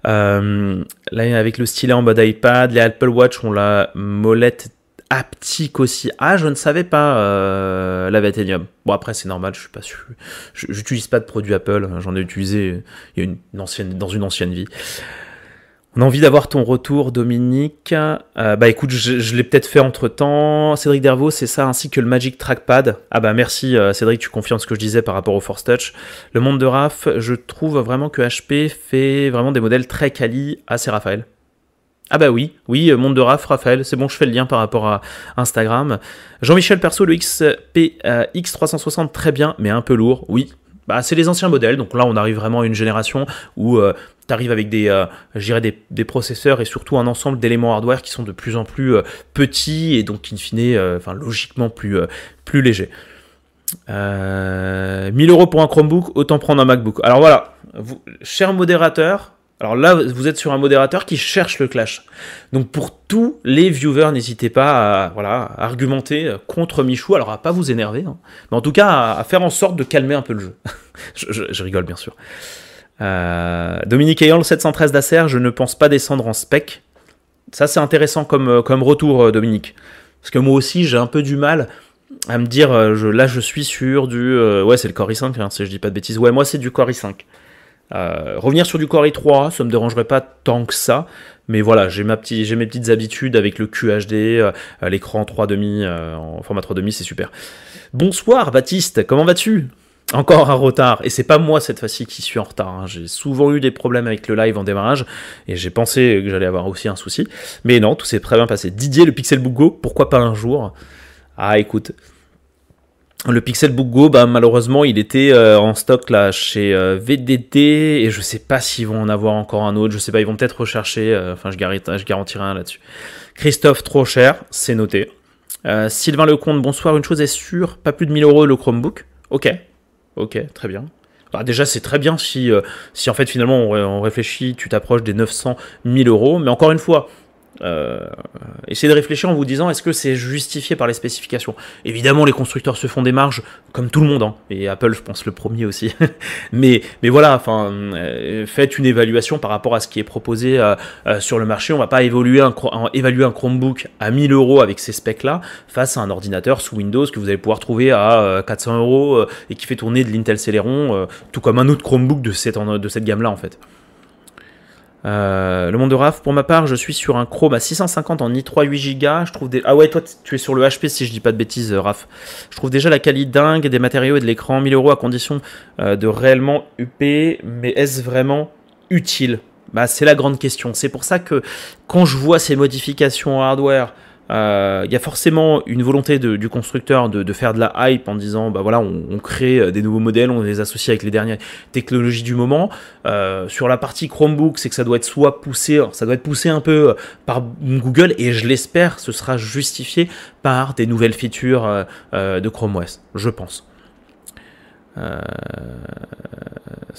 Euh, là, avec le stylet en mode iPad, les Apple Watch ont la molette haptique aussi. Ah, je ne savais pas euh, la Vatenium. Bon, après, c'est normal, je suis pas sûr. J'utilise pas de produits Apple, j'en ai utilisé une ancienne, dans une ancienne vie. On a envie d'avoir ton retour, Dominique. Euh, bah écoute, je, l'ai peut-être fait entre temps. Cédric Dervaux, c'est ça, ainsi que le Magic Trackpad. Ah bah merci euh, Cédric, tu confirmes ce que je disais par rapport au Force Touch. Le monde de RAF, je trouve vraiment que HP fait vraiment des modèles très quali. Ah, c'est Raphaël. Ah bah oui, oui, euh, monde de RAF, Raphaël, c'est bon, je fais le lien par rapport à Instagram. Jean-Michel Perso, le XP X360, très bien, mais un peu lourd, oui, bah, c'est les anciens modèles, donc là on arrive vraiment à une génération où tu arrives avec des, euh, des, des, processeurs et surtout un ensemble d'éléments hardware qui sont de plus en plus euh, petits et donc in fine, euh, logiquement plus, plus légers. 1000 euros pour un Chromebook, autant prendre un MacBook. Alors voilà, cher modérateur, alors là, vous êtes sur un modérateur qui cherche le clash. Donc pour tous les viewers, n'hésitez pas à voilà, argumenter contre Michou. Alors à pas vous énerver, hein. mais en tout cas à, faire en sorte de calmer un peu le jeu. [LAUGHS] je rigole bien sûr. Euh, Dominique ayant le 713 d'Acer, je ne pense pas descendre en spec. Ça, c'est intéressant comme, euh, comme retour, euh, Dominique. Parce que moi aussi, j'ai un peu du mal à me dire, là, je suis sur du. ouais, c'est le Core i5, hein, si je dis pas de bêtises. Ouais, moi, c'est du Core i5. revenir sur du Core i3, ça me dérangerait pas tant que ça. Mais voilà, j'ai j'ai mes petites habitudes avec le QHD, l'écran 3,5 en format 3,5, c'est super. Bonsoir Baptiste, comment vas-tu? Encore un retard, et c'est pas moi cette fois-ci qui suis en retard. Hein. J'ai souvent eu des problèmes avec le live en démarrage, et j'ai pensé que j'allais avoir aussi un souci. Mais non, tout s'est très bien passé. Didier, le Pixelbook Go, pourquoi pas un jour? Ah, écoute. Le Pixelbook Go, bah, malheureusement, il était euh, en stock chez euh, VDT, et je sais pas s'ils vont en avoir encore un autre. Je sais pas, ils vont peut-être rechercher. Euh, enfin, je, garantis, je garantis rien là-dessus. Christophe, trop cher, c'est noté. Sylvain Lecomte, bonsoir. Une chose est sûre, pas plus de 1000 euros le Chromebook. Ok, Ok, très bien. Bah, déjà, c'est très bien si, euh, si en fait finalement on, réfléchit, tu t'approches des 900 000 euros. Mais encore une fois, euh, essayez de réfléchir en vous disant est-ce que c'est justifié par les spécifications? Évidemment, les constructeurs se font des marges, comme tout le monde, hein, et Apple, je pense, le premier aussi. [LAUGHS] mais, mais voilà, euh, faites une évaluation par rapport à ce qui est proposé euh, sur le marché. On va pas évaluer un Chromebook à 1000 euros avec ces specs-là face à un ordinateur sous Windows que vous allez pouvoir trouver à 400 euros et qui fait tourner de l'Intel Celeron, tout comme un autre Chromebook de cette, de cette gamme-là, en fait. Euh, le monde de RAF, pour ma part, je suis sur un Chrome à 650 en i3 8 Go. Je trouve des... Ah ouais, toi, tu es sur le HP si je dis pas de bêtises, euh, Raf. Je trouve déjà la qualité dingue des matériaux et de l'écran, 1000 euros à condition euh, de réellement UP, mais est-ce vraiment utile? Bah, C'est la grande question. C'est pour ça que quand je vois ces modifications hardware, il y a forcément une volonté du constructeur de, faire de la hype en disant bah voilà on, crée euh, des nouveaux modèles, on les associe avec les dernières technologies du moment. Euh, sur la partie Chromebook, c'est que ça doit être soit poussé, ça doit être poussé un peu par Google et je l'espère, ce sera justifié par des nouvelles features de Chrome OS, je pense. Euh,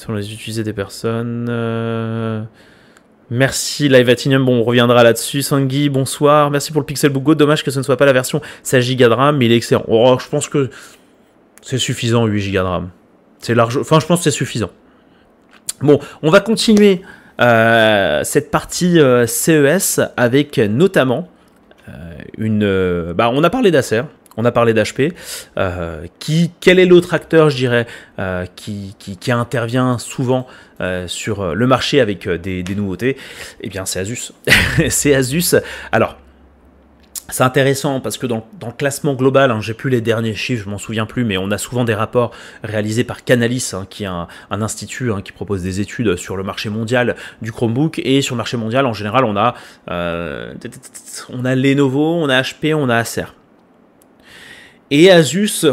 on les utiliser des personnes. Merci Live Atinium, bon on reviendra là-dessus. Sangui, bonsoir. Merci pour le Pixelbook Go. Dommage que ce ne soit pas la version 16 Go de RAM, mais il est excellent. Oh, je pense que c'est suffisant 8 Go de RAM. C'est large. Enfin, je pense que c'est suffisant. Bon, on va continuer euh, cette partie euh, CES avec notamment euh, une. bah, on a parlé d'Acer. On a parlé d'HP. Euh, quel est l'autre acteur, je dirais, euh, qui, qui, intervient souvent euh, sur le marché avec des, nouveautés? Eh bien, c'est Asus. [LAUGHS] c'est Asus. Alors, c'est intéressant parce que dans, le classement global, hein, j'ai plus les derniers chiffres, je m'en souviens plus, mais on a souvent des rapports réalisés par Canalis, hein, qui est un, institut hein, qui propose des études sur le marché mondial du Chromebook. Et sur le marché mondial, en général, on a, on a Lenovo, on a HP, on a Acer. Et Asus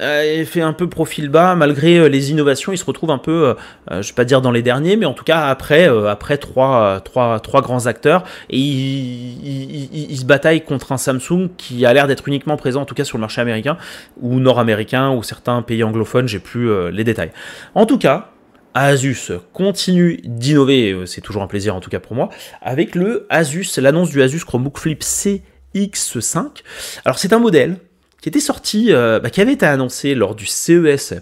euh, fait un peu profil bas malgré euh, les innovations. Il se retrouve un peu, euh, je ne vais pas dire dans les derniers, mais en tout cas après, après trois, trois, trois, grands acteurs. Et il, se bataille contre un Samsung qui a l'air d'être uniquement présent, en tout cas sur le marché américain ou nord-américain ou certains pays anglophones. J'ai plus les détails. En tout cas, Asus continue d'innover, c'est toujours un plaisir en tout cas pour moi, avec le Asus, l'annonce du Asus Chromebook Flip CX5. Alors c'est un modèle qui était sorti, euh, bah, qui avait été annoncé lors du CES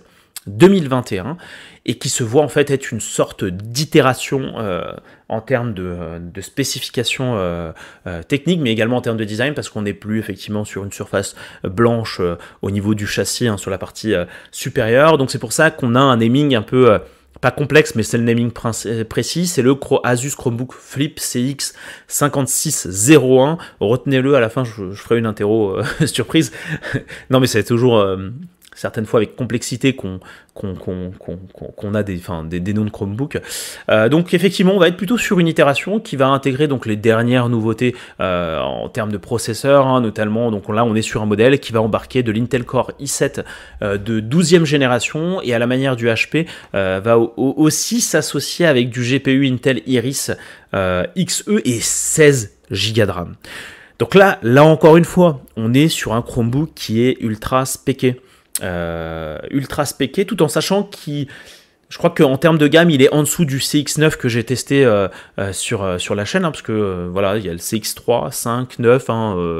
2021 et qui se voit en fait être une sorte d'itération euh, en termes de, spécifications euh, techniques, mais également en termes de design, parce qu'on n'est plus effectivement sur une surface blanche au niveau du châssis, hein, sur la partie supérieure. Donc c'est pour ça qu'on a un naming un peu pas complexe, mais c'est le naming euh, précis, c'est le Asus Chromebook Flip CX 5601. Retenez-le, à la fin je, ferai une interro euh, [LAUGHS] surprise. non mais c'est toujours euh, certaines fois avec complexité qu'on a des, noms de Chromebook. Euh, donc effectivement, on va être plutôt sur une itération qui va intégrer donc les dernières nouveautés euh, en termes de processeurs, hein, notamment. Donc là, on est sur un modèle qui va embarquer de l'Intel Core i7 euh, de 12e génération et à la manière du HP va aussi s'associer avec du GPU Intel Iris XE et 16 Go de RAM. Donc là, là encore une fois, on est sur un Chromebook qui est ultra spéqué. Euh, ultra spéqué, tout en sachant qu'il je crois qu'en termes de gamme, il est en dessous du CX9 que j'ai testé euh, euh, sur, la chaîne, hein, parce que voilà, il y a le CX3, 5, 9,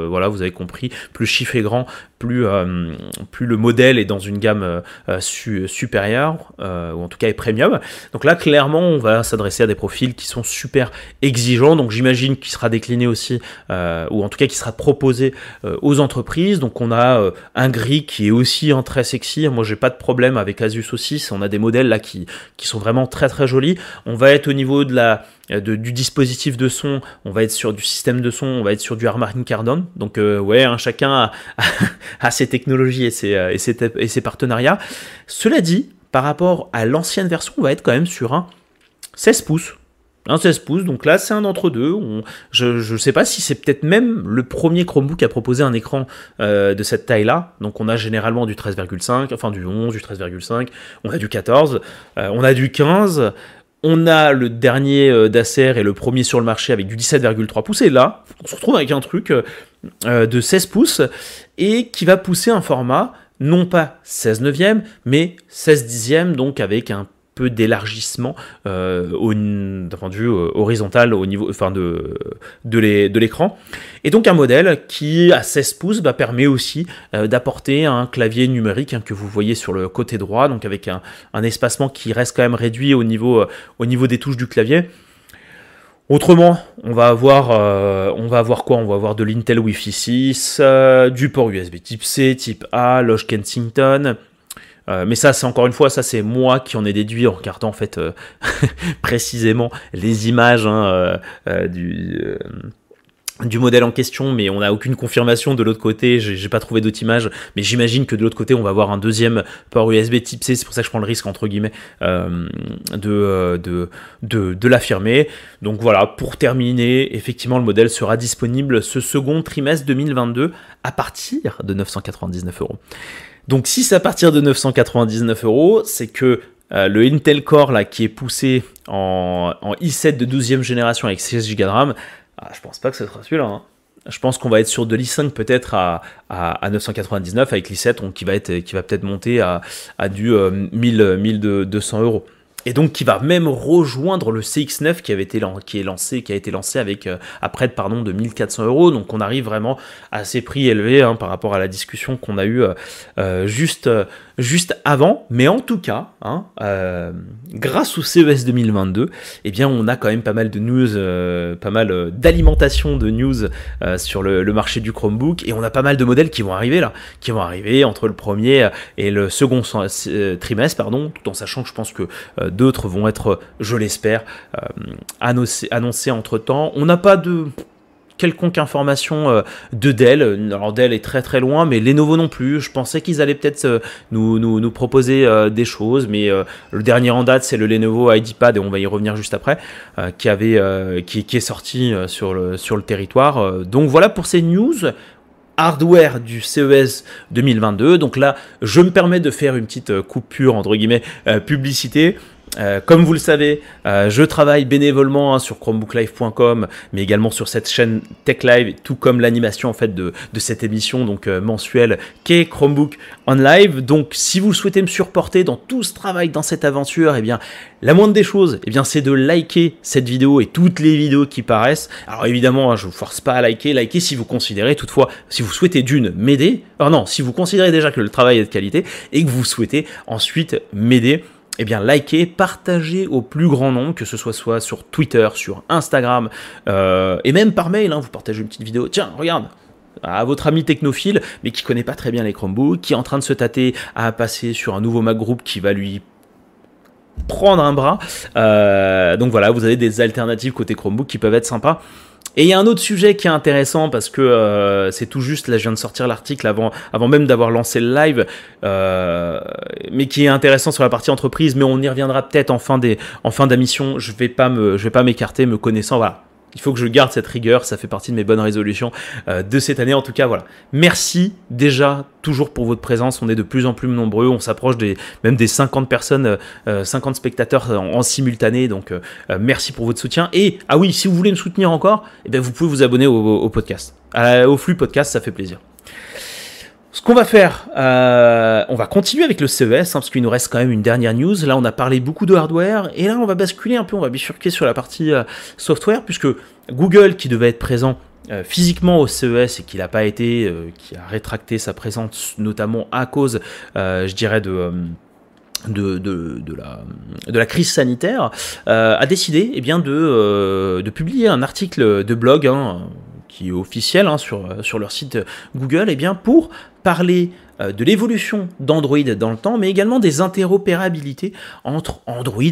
voilà, vous avez compris, plus chiffre est grand, plus, euh, plus le modèle est dans une gamme euh, euh, supérieure, ou en tout cas est premium. Donc là, clairement, on va s'adresser à des profils qui sont super exigeants. Donc j'imagine qu'il sera décliné aussi, ou en tout cas qui sera proposé aux entreprises. Donc on a un gris qui est aussi un très sexy. Moi, j'ai pas de problème avec Asus aussi. On a des modèles là qui sont vraiment très très jolis. On va être au niveau de la euh, du dispositif de son, on va être sur du système de son, on va être sur du Harman Kardon. Donc euh, ouais, hein, chacun [LAUGHS] a, ses technologies et ses, euh, et, ses, et ses partenariats. Cela dit, par rapport à l'ancienne version, on va être quand même sur un 16 pouces. Un 16 pouces, donc là c'est un entre-deux. Je ne sais pas si c'est peut-être même le premier Chromebook à proposer un écran de cette taille-là. Donc on a généralement du 13,5, enfin du 11, du 13,5, on a du 14, on a du 15. On a le dernier euh, d'Acer et le premier sur le marché avec du 17,3 pouces. Et là, on se retrouve avec un truc euh, euh, de 16 pouces et qui va pousser un format non pas 16 neuvième, mais 16 dixième, donc avec un peu d'élargissement euh, au, d'un vue euh, horizontal au niveau enfin de, de l'écran. Et donc un modèle qui, à 16 pouces, bah, permet aussi euh, d'apporter un clavier numérique hein, que vous voyez sur le côté droit, donc avec un, espacement qui reste quand même réduit au niveau, au niveau des touches du clavier. Autrement, on va avoir, on va avoir quoi? On va avoir de l'Intel Wi-Fi 6, du port USB type C, type A, Loge Kensington, mais ça, c'est encore une fois, ça c'est moi qui en ai déduit en regardant en fait [LAUGHS] précisément les images hein, du du modèle en question, mais on n'a aucune confirmation de l'autre côté. J'ai pas trouvé d'autres images, mais j'imagine que de l'autre côté, on va avoir un deuxième port USB Type C. C'est pour ça que je prends le risque entre guillemets euh, de, de, de, de l'affirmer. Donc voilà, pour terminer, effectivement, le modèle sera disponible ce second trimestre 2022 à partir de 999 euros. Donc si c'est à partir de 999 euros, c'est que euh, le Intel Core là qui est poussé en, en i7 de 12e génération avec 16 Go de RAM ah, je pense pas que ce sera celui-là. Hein. Je pense qu'on va être sur de l'i5 peut-être à, à, 999 avec l'i7 qui va, va peut-être monter à, du 1000, euh, 1200 euros et donc qui va même rejoindre le CX9 qui a été lancé avec euh, à près de pardon de 1400 euros. Donc on arrive vraiment à ces prix élevés hein, par rapport à la discussion qu'on a eu euh, euh, juste juste avant mais en tout cas hein, grâce au CES 2022 eh bien on a quand même pas mal de news pas mal d'alimentation de news sur le, marché du Chromebook et on a pas mal de modèles qui vont arriver là qui vont arriver entre le premier et le second trimestre pardon tout en sachant que je pense que D'autres vont être, je l'espère, euh, annoncés, entre temps. On n'a pas de quelconque information euh, de Dell. Alors Dell est très très loin, mais Lenovo non plus. Je pensais qu'ils allaient peut-être euh, nous, nous, proposer des choses, mais le dernier en date c'est le Lenovo IdeaPad et on va y revenir juste après, qui avait qui, qui, est sorti sur le sur le territoire. donc voilà pour ces news hardware du CES 2022. Donc là, je me permets de faire une petite coupure entre guillemets publicité. Euh, comme vous le savez, euh, je travaille bénévolement hein, sur chromebooklive.com, mais également sur cette chaîne Tech Live, tout comme l'animation en fait de, cette émission donc euh, mensuelle qu'est Chromebook on Live. Donc, si vous souhaitez me supporter dans tout ce travail, dans cette aventure, eh bien, la moindre des choses, eh bien, c'est de liker cette vidéo et toutes les vidéos qui paraissent. Alors évidemment, hein, je vous force pas à liker, liker si vous considérez toutefois, si vous souhaitez d'une m'aider. Alors non, si vous considérez déjà que le travail est de qualité et que vous souhaitez ensuite m'aider eh bien, likez, partagez au plus grand nombre, que ce soit soit sur Twitter, sur Instagram, euh, et même par mail, hein, vous partagez une petite vidéo. Tiens, regarde, à votre ami technophile, mais qui connaît pas très bien les Chromebooks, qui est en train de se tâter à passer sur un nouveau Mac Group qui va lui prendre un bras. Euh, donc voilà, vous avez des alternatives côté Chromebook qui peuvent être sympas. Et il y a un autre sujet qui est intéressant parce que euh, c'est tout juste, là je viens de sortir l'article avant, même d'avoir lancé le live, euh, mais qui est intéressant sur la partie entreprise, mais on y reviendra peut-être en fin d'émission. Pas me, je vais pas m'écarter, me connaissant. Voilà, il faut que je garde cette rigueur, ça fait partie de mes bonnes résolutions euh, de cette année. En tout cas, voilà. Merci déjà toujours pour votre présence. On est de plus en plus nombreux. On s'approche même des 50 personnes, 50 euh, spectateurs en, simultané. Donc merci pour votre soutien. Et ah oui, si vous voulez me soutenir encore, eh vous pouvez vous abonner au, podcast, au flux podcast, ça fait plaisir. Ce qu'on va faire, euh, on va continuer avec le CES, hein, parce qu'il nous reste quand même une dernière news. Là, on a parlé beaucoup de hardware, et là, on va basculer un peu, on va bifurquer sur la partie euh, software, puisque Google, qui devait être présent euh, physiquement au CES et qui n'a pas été, qui a rétracté sa présence, notamment à cause, je dirais, de... De, de, la, de la crise sanitaire, a décidé eh bien, de, de publier un article de blog hein, qui est officiel hein, sur, sur leur site Google, eh bien, pour parler euh, de l'évolution d'Android dans le temps, mais également des interopérabilités entre Android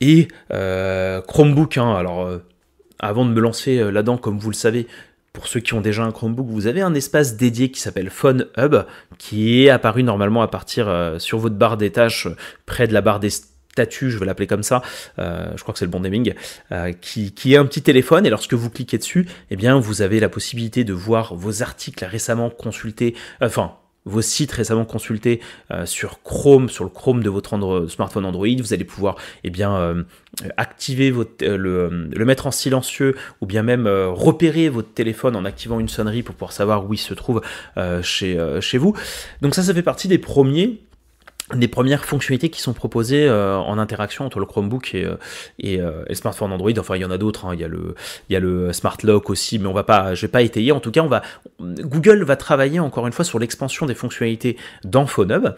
et euh, Chromebook. Hein. Alors, euh, avant de me lancer là-dedans, comme vous le savez, pour ceux qui ont déjà un Chromebook, vous avez un espace dédié qui s'appelle Phone Hub, qui est apparu normalement à partir sur votre barre des tâches, près de la barre des je vais l'appeler comme ça, je crois que c'est le bon naming, qui, qui, est un petit téléphone et lorsque vous cliquez dessus, eh bien vous avez la possibilité de voir vos articles récemment consultés, enfin vos sites récemment consultés euh, sur Chrome, sur le Chrome de votre smartphone Android, vous allez pouvoir eh bien, euh, activer votre, euh, le, mettre en silencieux ou bien même repérer votre téléphone en activant une sonnerie pour pouvoir savoir où il se trouve chez, chez vous. Donc ça, ça fait partie des premiers des premières fonctionnalités qui sont proposées euh, en interaction entre le Chromebook et, euh, euh, et, le smartphone Android. Enfin, il y en a d'autres. Hein. Il y a le, Smart Lock aussi, mais on va pas, je vais pas étayer. En tout cas, Google va travailler encore une fois sur l'expansion des fonctionnalités dans PhoneHub.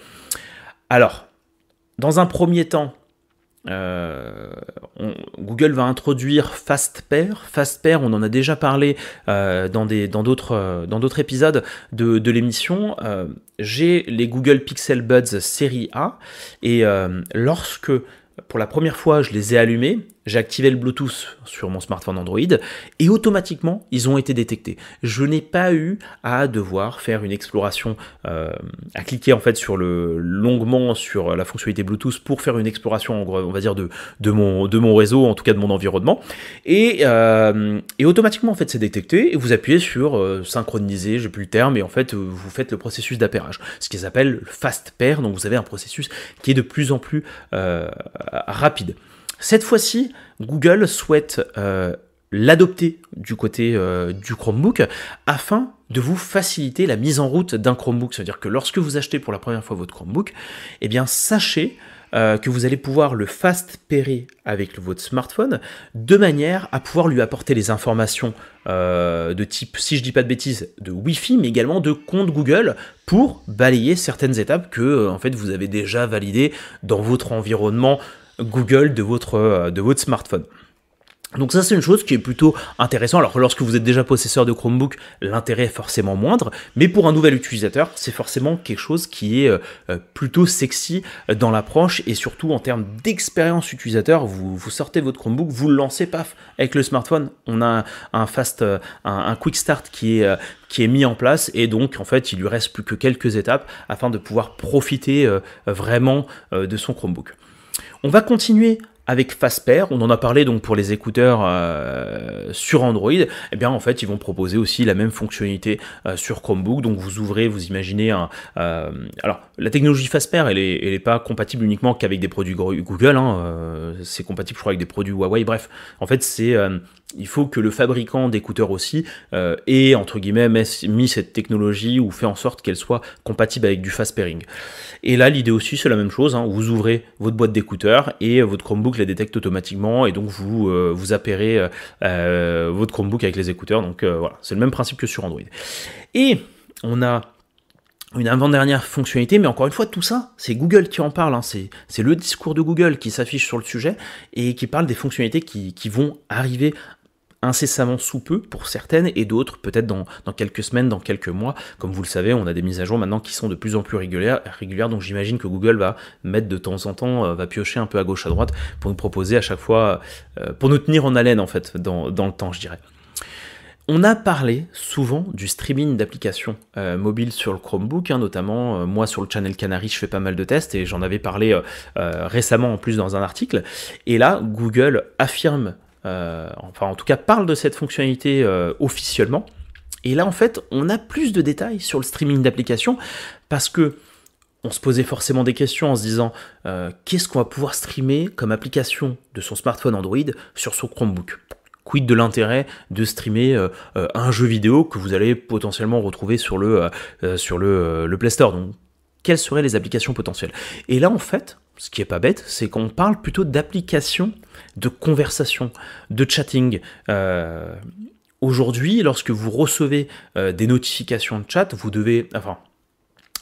Alors, dans un premier temps, Google va introduire FastPair. FastPair, on en a déjà parlé dans d'autres dans d'autres épisodes de, de l'émission. J'ai les Google Pixel Buds série A et lorsque pour la première fois je les ai allumés, j'ai activé le Bluetooth sur mon smartphone Android et automatiquement ils ont été détectés. Je n'ai pas eu à devoir faire une exploration, euh, à cliquer en fait sur le longuement sur la fonctionnalité Bluetooth pour faire une exploration on va dire de, de, mon, de mon réseau, en tout cas de mon environnement. Et, euh, et automatiquement en fait c'est détecté et vous appuyez sur euh, synchroniser, j'ai plus le terme, et en fait vous faites le processus d'appairage, ce qu'ils appellent le fast pair, donc vous avez un processus qui est de plus en plus rapide. Cette fois-ci, Google souhaite euh, l'adopter du côté euh, du Chromebook afin de vous faciliter la mise en route d'un Chromebook. C'est-à-dire que lorsque vous achetez pour la première fois votre Chromebook, eh bien sachez euh, que vous allez pouvoir le fast pairer avec votre smartphone de manière à pouvoir lui apporter les informations de type, si je dis pas de bêtises, de Wi-Fi, mais également de compte Google pour balayer certaines étapes que en fait vous avez déjà validées dans votre environnement Google de votre, euh, de votre smartphone. Donc ça c'est une chose qui est plutôt intéressante. Alors lorsque vous êtes déjà possesseur de Chromebook, l'intérêt est forcément moindre, mais pour un nouvel utilisateur, c'est forcément quelque chose qui est euh, euh, plutôt sexy dans l'approche et surtout en termes d'expérience utilisateur. Vous, sortez votre Chromebook, vous le lancez, paf, avec le smartphone, on a un fast, quick start qui est qui est mis en place et donc en fait il lui reste plus que quelques étapes afin de pouvoir profiter vraiment de son Chromebook. On va continuer avec Fasper, on en a parlé donc pour les écouteurs euh, sur Android, eh bien en fait ils vont proposer aussi la même fonctionnalité euh, sur Chromebook. Donc vous ouvrez, vous imaginez un. Euh, alors la technologie Fasper, elle est, elle est pas compatible uniquement qu'avec des produits Google, hein, c'est compatible je crois avec des produits Huawei. Bref, en fait c'est il faut que le fabricant d'écouteurs aussi euh, ait entre guillemets mis cette technologie ou fait en sorte qu'elle soit compatible avec du fast pairing. Et là, l'idée aussi, c'est la même chose. Hein. vous ouvrez votre boîte d'écouteurs et votre Chromebook la détecte automatiquement et donc vous euh, vous appairez euh, votre Chromebook avec les écouteurs. Donc voilà, c'est le même principe que sur Android. Et on a une avant-dernière fonctionnalité, mais encore une fois, tout ça, c'est Google qui en parle, hein. c'est le discours de Google qui s'affiche sur le sujet et qui parle des fonctionnalités qui, qui vont arriver incessamment sous peu pour certaines et d'autres peut-être dans, quelques semaines, dans quelques mois. Comme vous le savez, on a des mises à jour maintenant qui sont de plus en plus régulières, régulières donc j'imagine que Google va mettre de temps en temps, euh, va piocher un peu à gauche à droite pour nous proposer à chaque fois, euh, pour nous tenir en haleine en fait dans, le temps, je dirais. On a parlé souvent du streaming d'applications euh, mobiles sur le Chromebook, hein, notamment moi sur le channel Canary, je fais pas mal de tests et j'en avais parlé récemment en plus dans un article. Et là, Google affirme enfin en tout cas parle de cette fonctionnalité euh, officiellement. Et là en fait on a plus de détails sur le streaming d'applications parce que on se posait forcément des questions en se disant euh, qu'est-ce qu'on va pouvoir streamer comme application de son smartphone Android sur son Chromebook? Quid de l'intérêt de streamer un jeu vidéo que vous allez potentiellement retrouver sur le, sur le, le Play Store? Donc, quelles seraient les applications potentielles? Et là, en fait, ce qui est pas bête, c'est qu'on parle plutôt d'applications de conversation, de chatting. Euh, aujourd'hui, lorsque vous recevez euh, des notifications de chat, vous devez, enfin,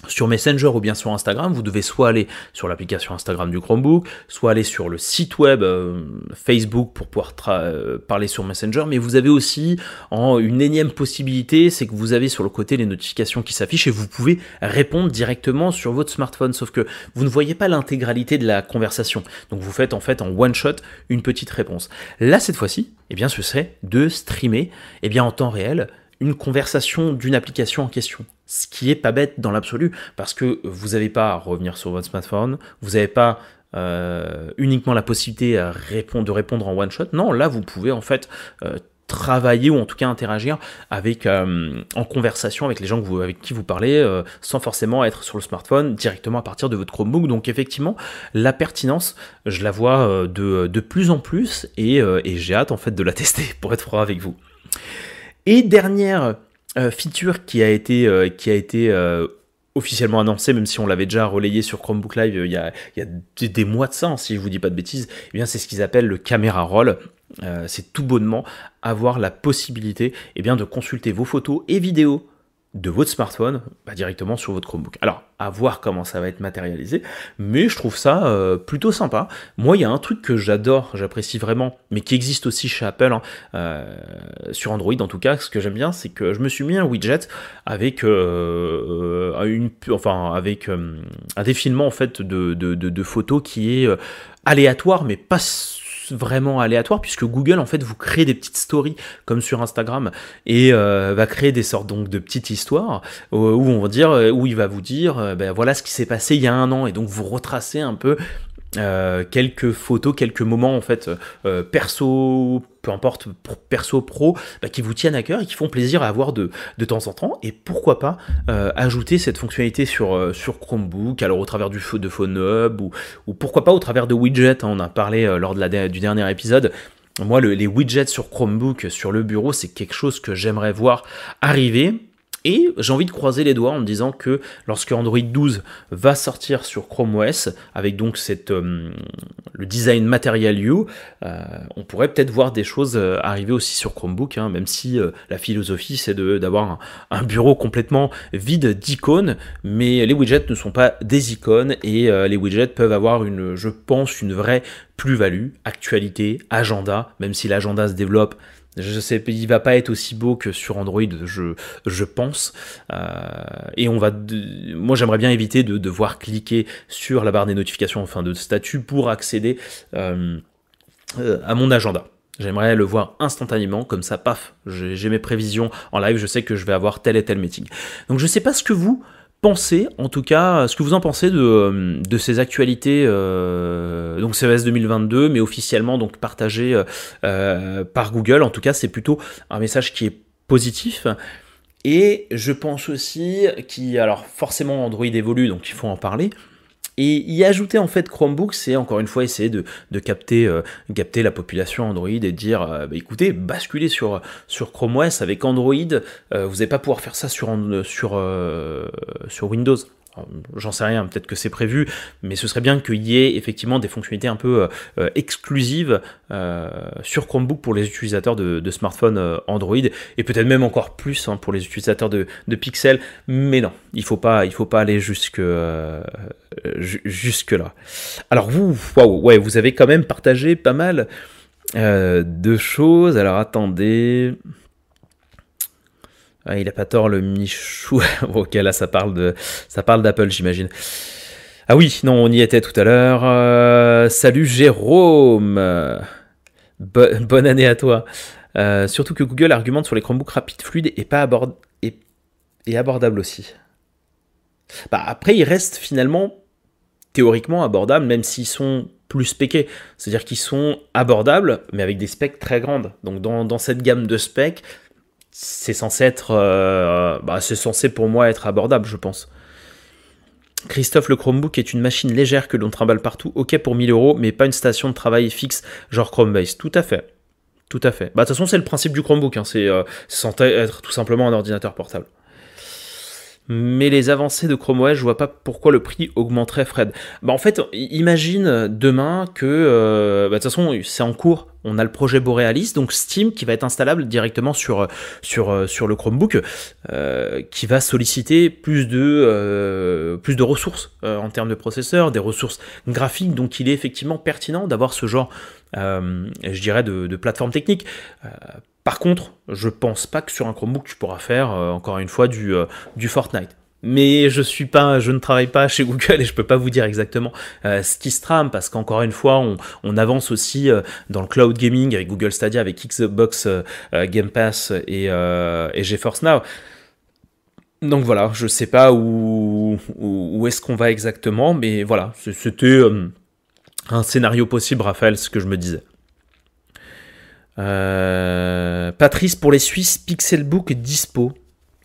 sur Messenger ou bien sur Instagram, vous devez soit aller sur l'application Instagram du Chromebook, soit aller sur le site web euh, Facebook pour pouvoir euh, parler sur Messenger, mais vous avez aussi une énième possibilité, c'est que vous avez sur le côté les notifications qui s'affichent et vous pouvez répondre directement sur votre smartphone, sauf que vous ne voyez pas l'intégralité de la conversation. Donc vous faites en fait en one shot une petite réponse. Là cette fois-ci, eh bien ce serait de streamer eh bien en temps réel une conversation d'une application en question. Ce qui est pas bête dans l'absolu, parce que vous n'avez pas à revenir sur votre smartphone, vous n'avez pas euh, uniquement la possibilité de répondre en one shot. Non, là vous pouvez en fait euh, travailler ou en tout cas interagir avec euh, en conversation avec les gens avec qui vous parlez sans forcément être sur le smartphone directement à partir de votre Chromebook donc effectivement la pertinence je la vois de, de plus en plus et, et j'ai hâte en fait de la [LAUGHS] tester pour être franc avec vous et dernière feature qui a été, euh, euh, officiellement annoncée, même si on l'avait déjà relayé sur Chromebook Live il y a, des mois de ça, hein, si je vous dis pas de bêtises, eh bien c'est ce qu'ils appellent le caméra roll. c'est tout bonnement avoir la possibilité eh de consulter vos photos et vidéos de votre smartphone bah, directement sur votre Chromebook. Alors, à voir comment ça va être matérialisé, mais je trouve ça euh, plutôt sympa. Moi, il y a un truc que j'adore, j'apprécie vraiment, mais qui existe aussi chez Apple, hein, euh, sur Android en tout cas, ce que j'aime bien, c'est que je me suis mis un widget avec, euh, avec un défilement en fait de, de photos qui est aléatoire, mais pas vraiment aléatoire puisque Google en fait vous crée des petites stories comme sur Instagram et euh, va créer des sortes donc de petites histoires où, on va dire où il va vous dire euh, ben voilà ce qui s'est passé il y a un an et donc vous retracez un peu euh, quelques photos, quelques moments en fait euh, perso, peu importe perso pro, bah, qui vous tiennent à cœur et qui font plaisir à avoir de, de temps en temps. Et pourquoi pas euh, ajouter cette fonctionnalité sur, sur Chromebook, alors au travers du de Phone Hub ou, ou pourquoi pas au travers de widgets. Hein, on a parlé lors de la, du dernier épisode. Moi, le, les widgets sur Chromebook, sur le bureau, c'est quelque chose que j'aimerais voir arriver. Et j'ai envie de croiser les doigts en me disant que lorsque Android 12 va sortir sur Chrome OS, avec donc cette, euh, le design Material You, euh, on pourrait peut-être voir des choses euh, arriver aussi sur Chromebook, hein, même si la philosophie c'est d'avoir un, bureau complètement vide d'icônes, mais les widgets ne sont pas des icônes et les widgets peuvent avoir une, je pense, une vraie plus-value, actualité, agenda, même si l'agenda se développe je sais, il va pas être aussi beau que sur Android, je, je pense. Euh, et on va, moi j'aimerais bien éviter de devoir cliquer sur la barre des notifications en fin de statut pour accéder euh, euh, à mon agenda. J'aimerais le voir instantanément, comme ça, paf, j'ai mes prévisions en live, je sais que je vais avoir tel et tel meeting. Donc je sais pas ce que vous pensez, en tout cas, ce que vous en pensez de, ces actualités, euh, donc CES 2022, mais officiellement donc partagées euh, euh, par Google. En tout cas, c'est plutôt un message qui est positif. Et je pense aussi qu'il, alors forcément Android évolue, donc il faut en parler, et y ajouter en fait Chromebook, c'est encore une fois essayer de, capter, euh, capter la population Android et dire euh, bah, écoutez, basculez sur, sur Chrome OS avec Android, euh, vous n'allez pas pouvoir faire ça sur Windows. J'en sais rien, peut-être que c'est prévu, mais ce serait bien qu'il y ait effectivement des fonctionnalités un peu euh, euh, exclusives euh, sur Chromebook pour les utilisateurs de, smartphones Android, et peut-être même encore plus hein, pour les utilisateurs de, Pixel, mais non, il ne faut, pas, aller jusque, jusque là. Alors vous, vous avez quand même partagé pas mal de choses, alors attendez... Ah, il a pas tort, le Michou. [LAUGHS] ok, là, ça parle d'Apple, j'imagine. Ah oui, non, on y était tout à l'heure. Euh, salut Jérôme. bonne année à toi. Euh, surtout que Google argumente sur les Chromebooks rapides, fluides et pas abord et, abordables aussi. Bah, après, ils restent finalement théoriquement abordables, même s'ils sont plus spéqués. C'est-à-dire qu'ils sont abordables, mais avec des specs très grandes. Donc dans, dans cette gamme de specs, c'est censé être, euh, bah, c'est censé pour moi être abordable, je pense. Christophe, le Chromebook est une machine légère que l'on trimballe partout. Ok pour 1000 euros, mais pas une station de travail fixe, genre Chromebase. Tout à fait. Tout à fait. Bah, de toute façon, c'est le principe du Chromebook. Hein. C'est euh, censé être tout simplement un ordinateur portable. Mais les avancées de Chrome OS, je vois pas pourquoi le prix augmenterait, Fred. Bah en fait, imagine demain que, euh, bah, de toute façon, c'est en cours. On a le projet Borealis, donc Steam qui va être installable directement sur, sur, sur le Chromebook, euh, qui va solliciter plus de, euh, plus de ressources en termes de processeurs, des ressources graphiques. Donc il est effectivement pertinent d'avoir ce genre, je dirais, de, de plateforme technique. Par contre, je pense pas que sur un Chromebook tu pourras faire euh, encore une fois du, euh, du Fortnite. Mais je suis pas, je ne travaille pas [LAUGHS] chez Google et je peux pas vous dire exactement euh, ce qui se trame parce qu'encore une fois, on, avance aussi dans le cloud gaming avec Google Stadia, avec Xbox Game Pass et, et GeForce Now. Donc voilà, je sais pas où, où, est-ce qu'on va exactement, mais voilà, c'était un scénario possible, Raphaël, ce que je me disais. Euh, Patrice pour les Suisses, Pixelbook dispo.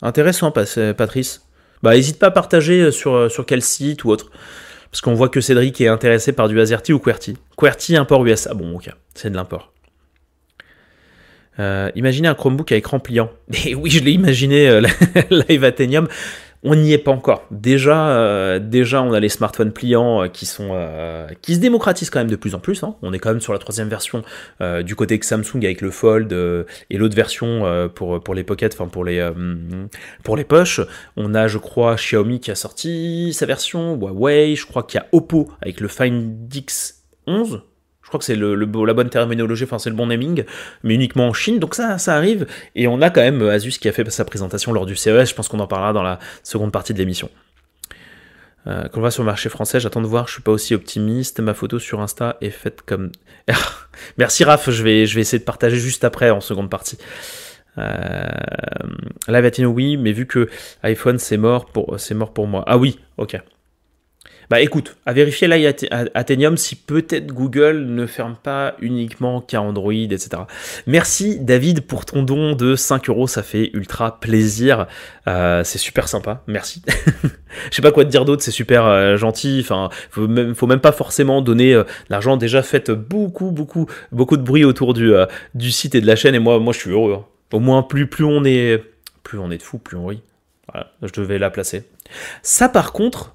Intéressant, Patrice. Bah, n'hésite pas à partager euh, sur, euh, sur quel site ou autre. Parce qu'on voit que Cédric est intéressé par du AZERTY ou QWERTY. QWERTY, import USA. Bon, ok, c'est de l'import. imaginez un Chromebook à écran pliant. Et oui, je l'ai imaginé, [LAUGHS] Live Athenium. On n'y est pas encore. Déjà, euh, déjà, on a les smartphones pliants euh, qui sont, euh, qui se démocratisent quand même de plus en plus. Hein. On est quand même sur la troisième version du côté Samsung avec le Fold et l'autre version pour les pockets, enfin pour les pour les poches. On a, je crois, Xiaomi qui a sorti sa version, Huawei. Je crois qu'il y a Oppo avec le Find X11 crois que c'est le, la bonne terminologie, enfin c'est le bon naming, mais uniquement en Chine. Donc ça, ça arrive. Et on a quand même Asus qui a fait sa présentation lors du CES. Je pense qu'on en parlera dans la seconde partie de l'émission. Euh, quand on va sur le marché français, j'attends de voir, je suis pas aussi optimiste. Ma photo sur Insta est faite comme. [LAUGHS] Merci Raph, je vais, je vais essayer de partager juste après en seconde partie. Euh, Live oui, mais vu que iPhone c'est mort pour c'est mort pour moi. Ah oui, ok. Bah écoute, à vérifier là, Athenium si peut-être Google ne ferme pas uniquement qu'à Android, etc. Merci David pour ton don de 5 euros, ça fait ultra plaisir. Euh, c'est super sympa, merci. [LAUGHS] Je sais pas quoi te dire d'autre, c'est super euh, gentil. Enfin, faut même, faut même pas forcément donner euh, l'argent. Déjà, faites beaucoup, beaucoup, beaucoup de bruit autour du, du site et de la chaîne. Et moi, moi, je suis heureux. Hein. Au moins, plus, plus on est, plus on est de fou, plus on rit. Voilà, je devais la placer. Ça, par contre,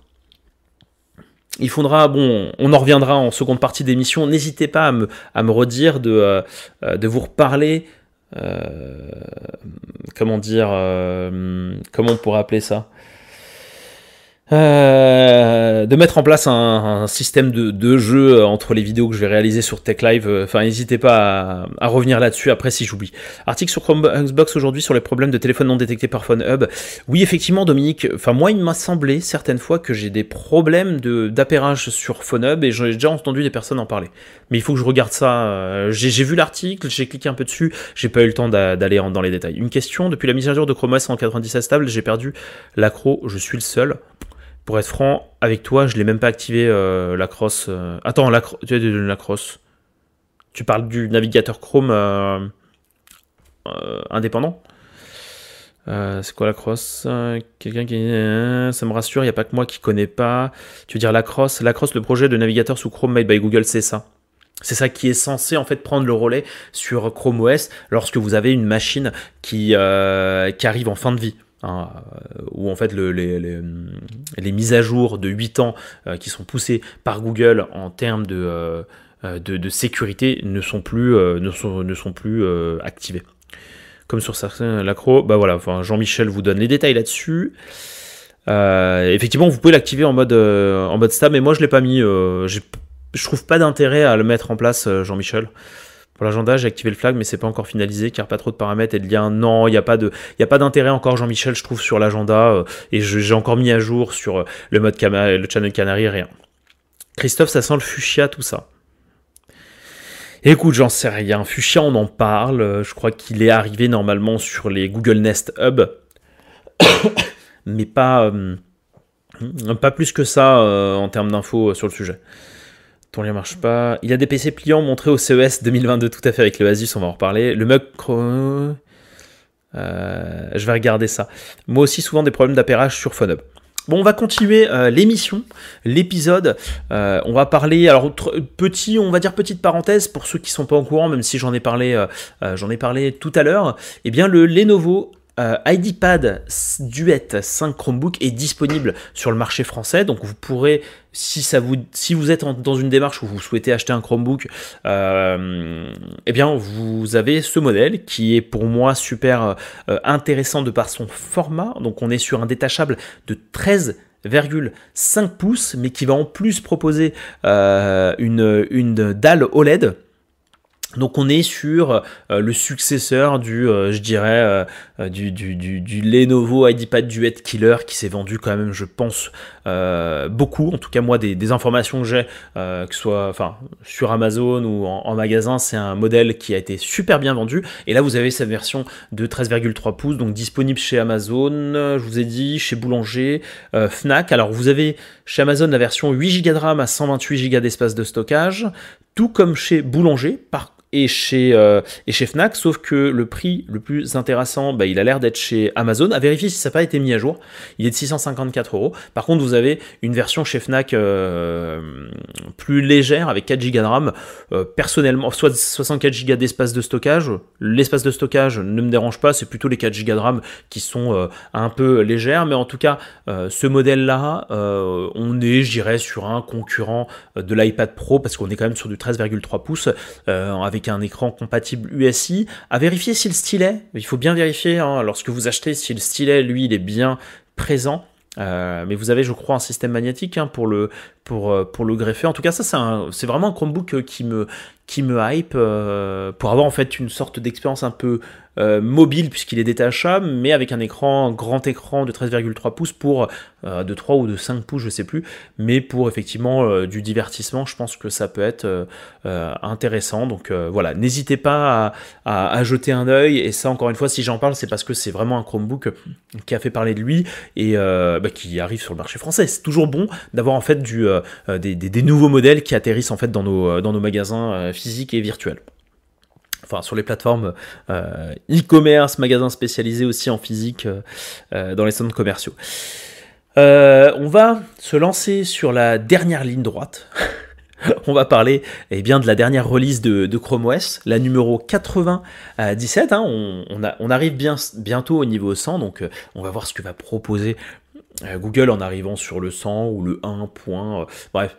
il faudra, bon, on en reviendra en seconde partie d'émission. N'hésitez pas à me, redire de, euh, de vous reparler. Euh, comment dire, euh, comment on pourrait appeler ça? Euh, de mettre en place un, système de, jeu entre les vidéos que je vais réaliser sur Tech Live. Euh, enfin, n'hésitez pas à, revenir là-dessus après si j'oublie. Article sur Chromebox aujourd'hui sur les problèmes de téléphone non détectés par Phone Hub. Oui, effectivement, Dominique. Enfin, moi, il m'a semblé certaines fois que j'ai des problèmes d'appairage sur Phone Hub et j'ai déjà entendu des personnes en parler. Mais il faut que je regarde ça. Euh, j'ai vu l'article, j'ai cliqué un peu dessus, j'ai pas eu le temps d'aller dans les détails. Une question depuis la mise à jour de Chrome OS en 97 stable, j'ai perdu l'accro. Je suis le seul. Pour être franc, avec toi, je l'ai même pas activé euh, la cross. Euh. Attends, la, tu as la cross. Tu parles du navigateur Chrome euh, indépendant c'est quoi la cross Quelqu'un qui. ça me rassure, il n'y a pas que moi qui connais pas. Tu veux dire la cross La cross, le projet de navigateur sous Chrome made by Google, c'est ça. C'est ça qui est censé en fait prendre le relais sur Chrome OS lorsque vous avez une machine qui arrive en fin de vie. Hein, euh, où en fait les, mises à jour de 8 ans euh, qui sont poussées par Google en termes de, euh, sécurité ne sont plus, ne sont, ne sont plus activées. Comme sur certains l'accro, bah voilà, Jean-Michel vous donne les détails là-dessus. effectivement, vous pouvez l'activer en mode, en mode stab, mais moi je l'ai pas mis. je trouve pas d'intérêt à le mettre en place, Jean-Michel. Pour l'agenda, j'ai activé le flag, mais c'est pas encore finalisé car pas trop de paramètres et de liens. Non, il n'y a pas de, il a pas d'intérêt encore, Jean-Michel, je trouve, sur l'agenda. Euh, et j'ai encore mis à jour sur euh, le mode le channel Canary, rien. Christophe, ça sent le fuchsia, tout ça. Écoute, j'en sais rien. Fuchsia, on en parle. Euh, je crois qu'il est arrivé normalement sur les Google Nest Hub. [COUGHS] mais pas, pas plus que ça en termes d'infos sur le sujet. Ton lien marche pas. Il y a des PC pliants montrés au CES 2022 tout à fait avec le Asus, on va en reparler. Le mug... Euh, je vais regarder ça. Moi aussi, souvent des problèmes d'appairage sur PhoneHub. Bon, on va continuer euh, l'émission, l'épisode. Euh, on va parler, alors petit, on va dire petite parenthèse pour ceux qui sont pas au courant, même si j'en ai parlé, j'en ai parlé tout à l'heure. Eh bien, le Lenovo euh, IDPad Duet 5 Chromebook est disponible sur le marché français, donc vous pourrez, si, vous, êtes dans une démarche où vous souhaitez acheter un Chromebook, euh, eh bien vous avez ce modèle qui est pour moi super euh, intéressant de par son format. Donc on est sur un détachable de 13,5 pouces, mais qui va en plus proposer une, une dalle OLED donc on est sur euh, le successeur du, euh, je dirais, euh, du, du, Lenovo IdeaPad Duet Killer qui s'est vendu quand même, je pense, beaucoup. En tout cas moi, des, informations que j'ai, que ce soit sur Amazon ou en, magasin, c'est un modèle qui a été super bien vendu. Et là, vous avez cette version de 13,3 pouces, donc disponible chez Amazon, je vous ai dit, chez Boulanger, Fnac. Alors vous avez chez Amazon la version 8 Go de RAM à 128 Go d'espace de stockage, tout comme chez Boulanger. Par et chez, euh, et chez Fnac, sauf que le prix le plus intéressant, bah, il a l'air d'être chez Amazon. À vérifier si ça n'a pas été mis à jour. Il est de 654 euros. Par contre, vous avez une version chez Fnac euh, plus légère avec 4 Go de RAM. Euh, personnellement, soit 64 Go d'espace de stockage. L'espace de stockage ne me dérange pas, c'est plutôt les 4 Go de RAM qui sont un peu légères. Mais en tout cas, ce modèle-là, on est, je dirais, sur un concurrent de l'iPad Pro parce qu'on est quand même sur du 13,3 pouces avec un écran compatible USI. À vérifier si le stylet, il faut bien vérifier hein, lorsque vous achetez si le stylet, lui, il est bien présent. Euh, mais vous avez, je crois, un système magnétique hein, pour, le, pour, euh, pour le greffer. En tout cas, ça, c'est vraiment un Chromebook euh, qui me, qui me hype pour avoir en fait une sorte d'expérience un peu euh, mobile puisqu'il est détachable, mais avec un écran, grand écran de 13,3 pouces pour euh, de 3 ou de 5 pouces, je sais plus, mais pour effectivement euh, du divertissement, je pense que ça peut être intéressant. Donc voilà, n'hésitez pas à, jeter un œil. Et ça, encore une fois, si j'en parle, c'est parce que c'est vraiment un Chromebook qui a fait parler de lui et bah, qui arrive sur le marché français. C'est toujours bon d'avoir en fait du, des, nouveaux modèles qui atterrissent en fait dans nos, dans nos magasins physiques et virtuels enfin sur les plateformes euh, e-commerce, magasins spécialisés aussi en physique euh, euh, dans les centres commerciaux. on va se lancer sur la dernière ligne droite. [LAUGHS] on va parler eh bien, de la dernière release de, Chrome OS, la numéro 97. Hein. on, on, arrive bien, bientôt au niveau 100, donc on va voir ce que va proposer Google en arrivant sur le 100 ou le 1. bref,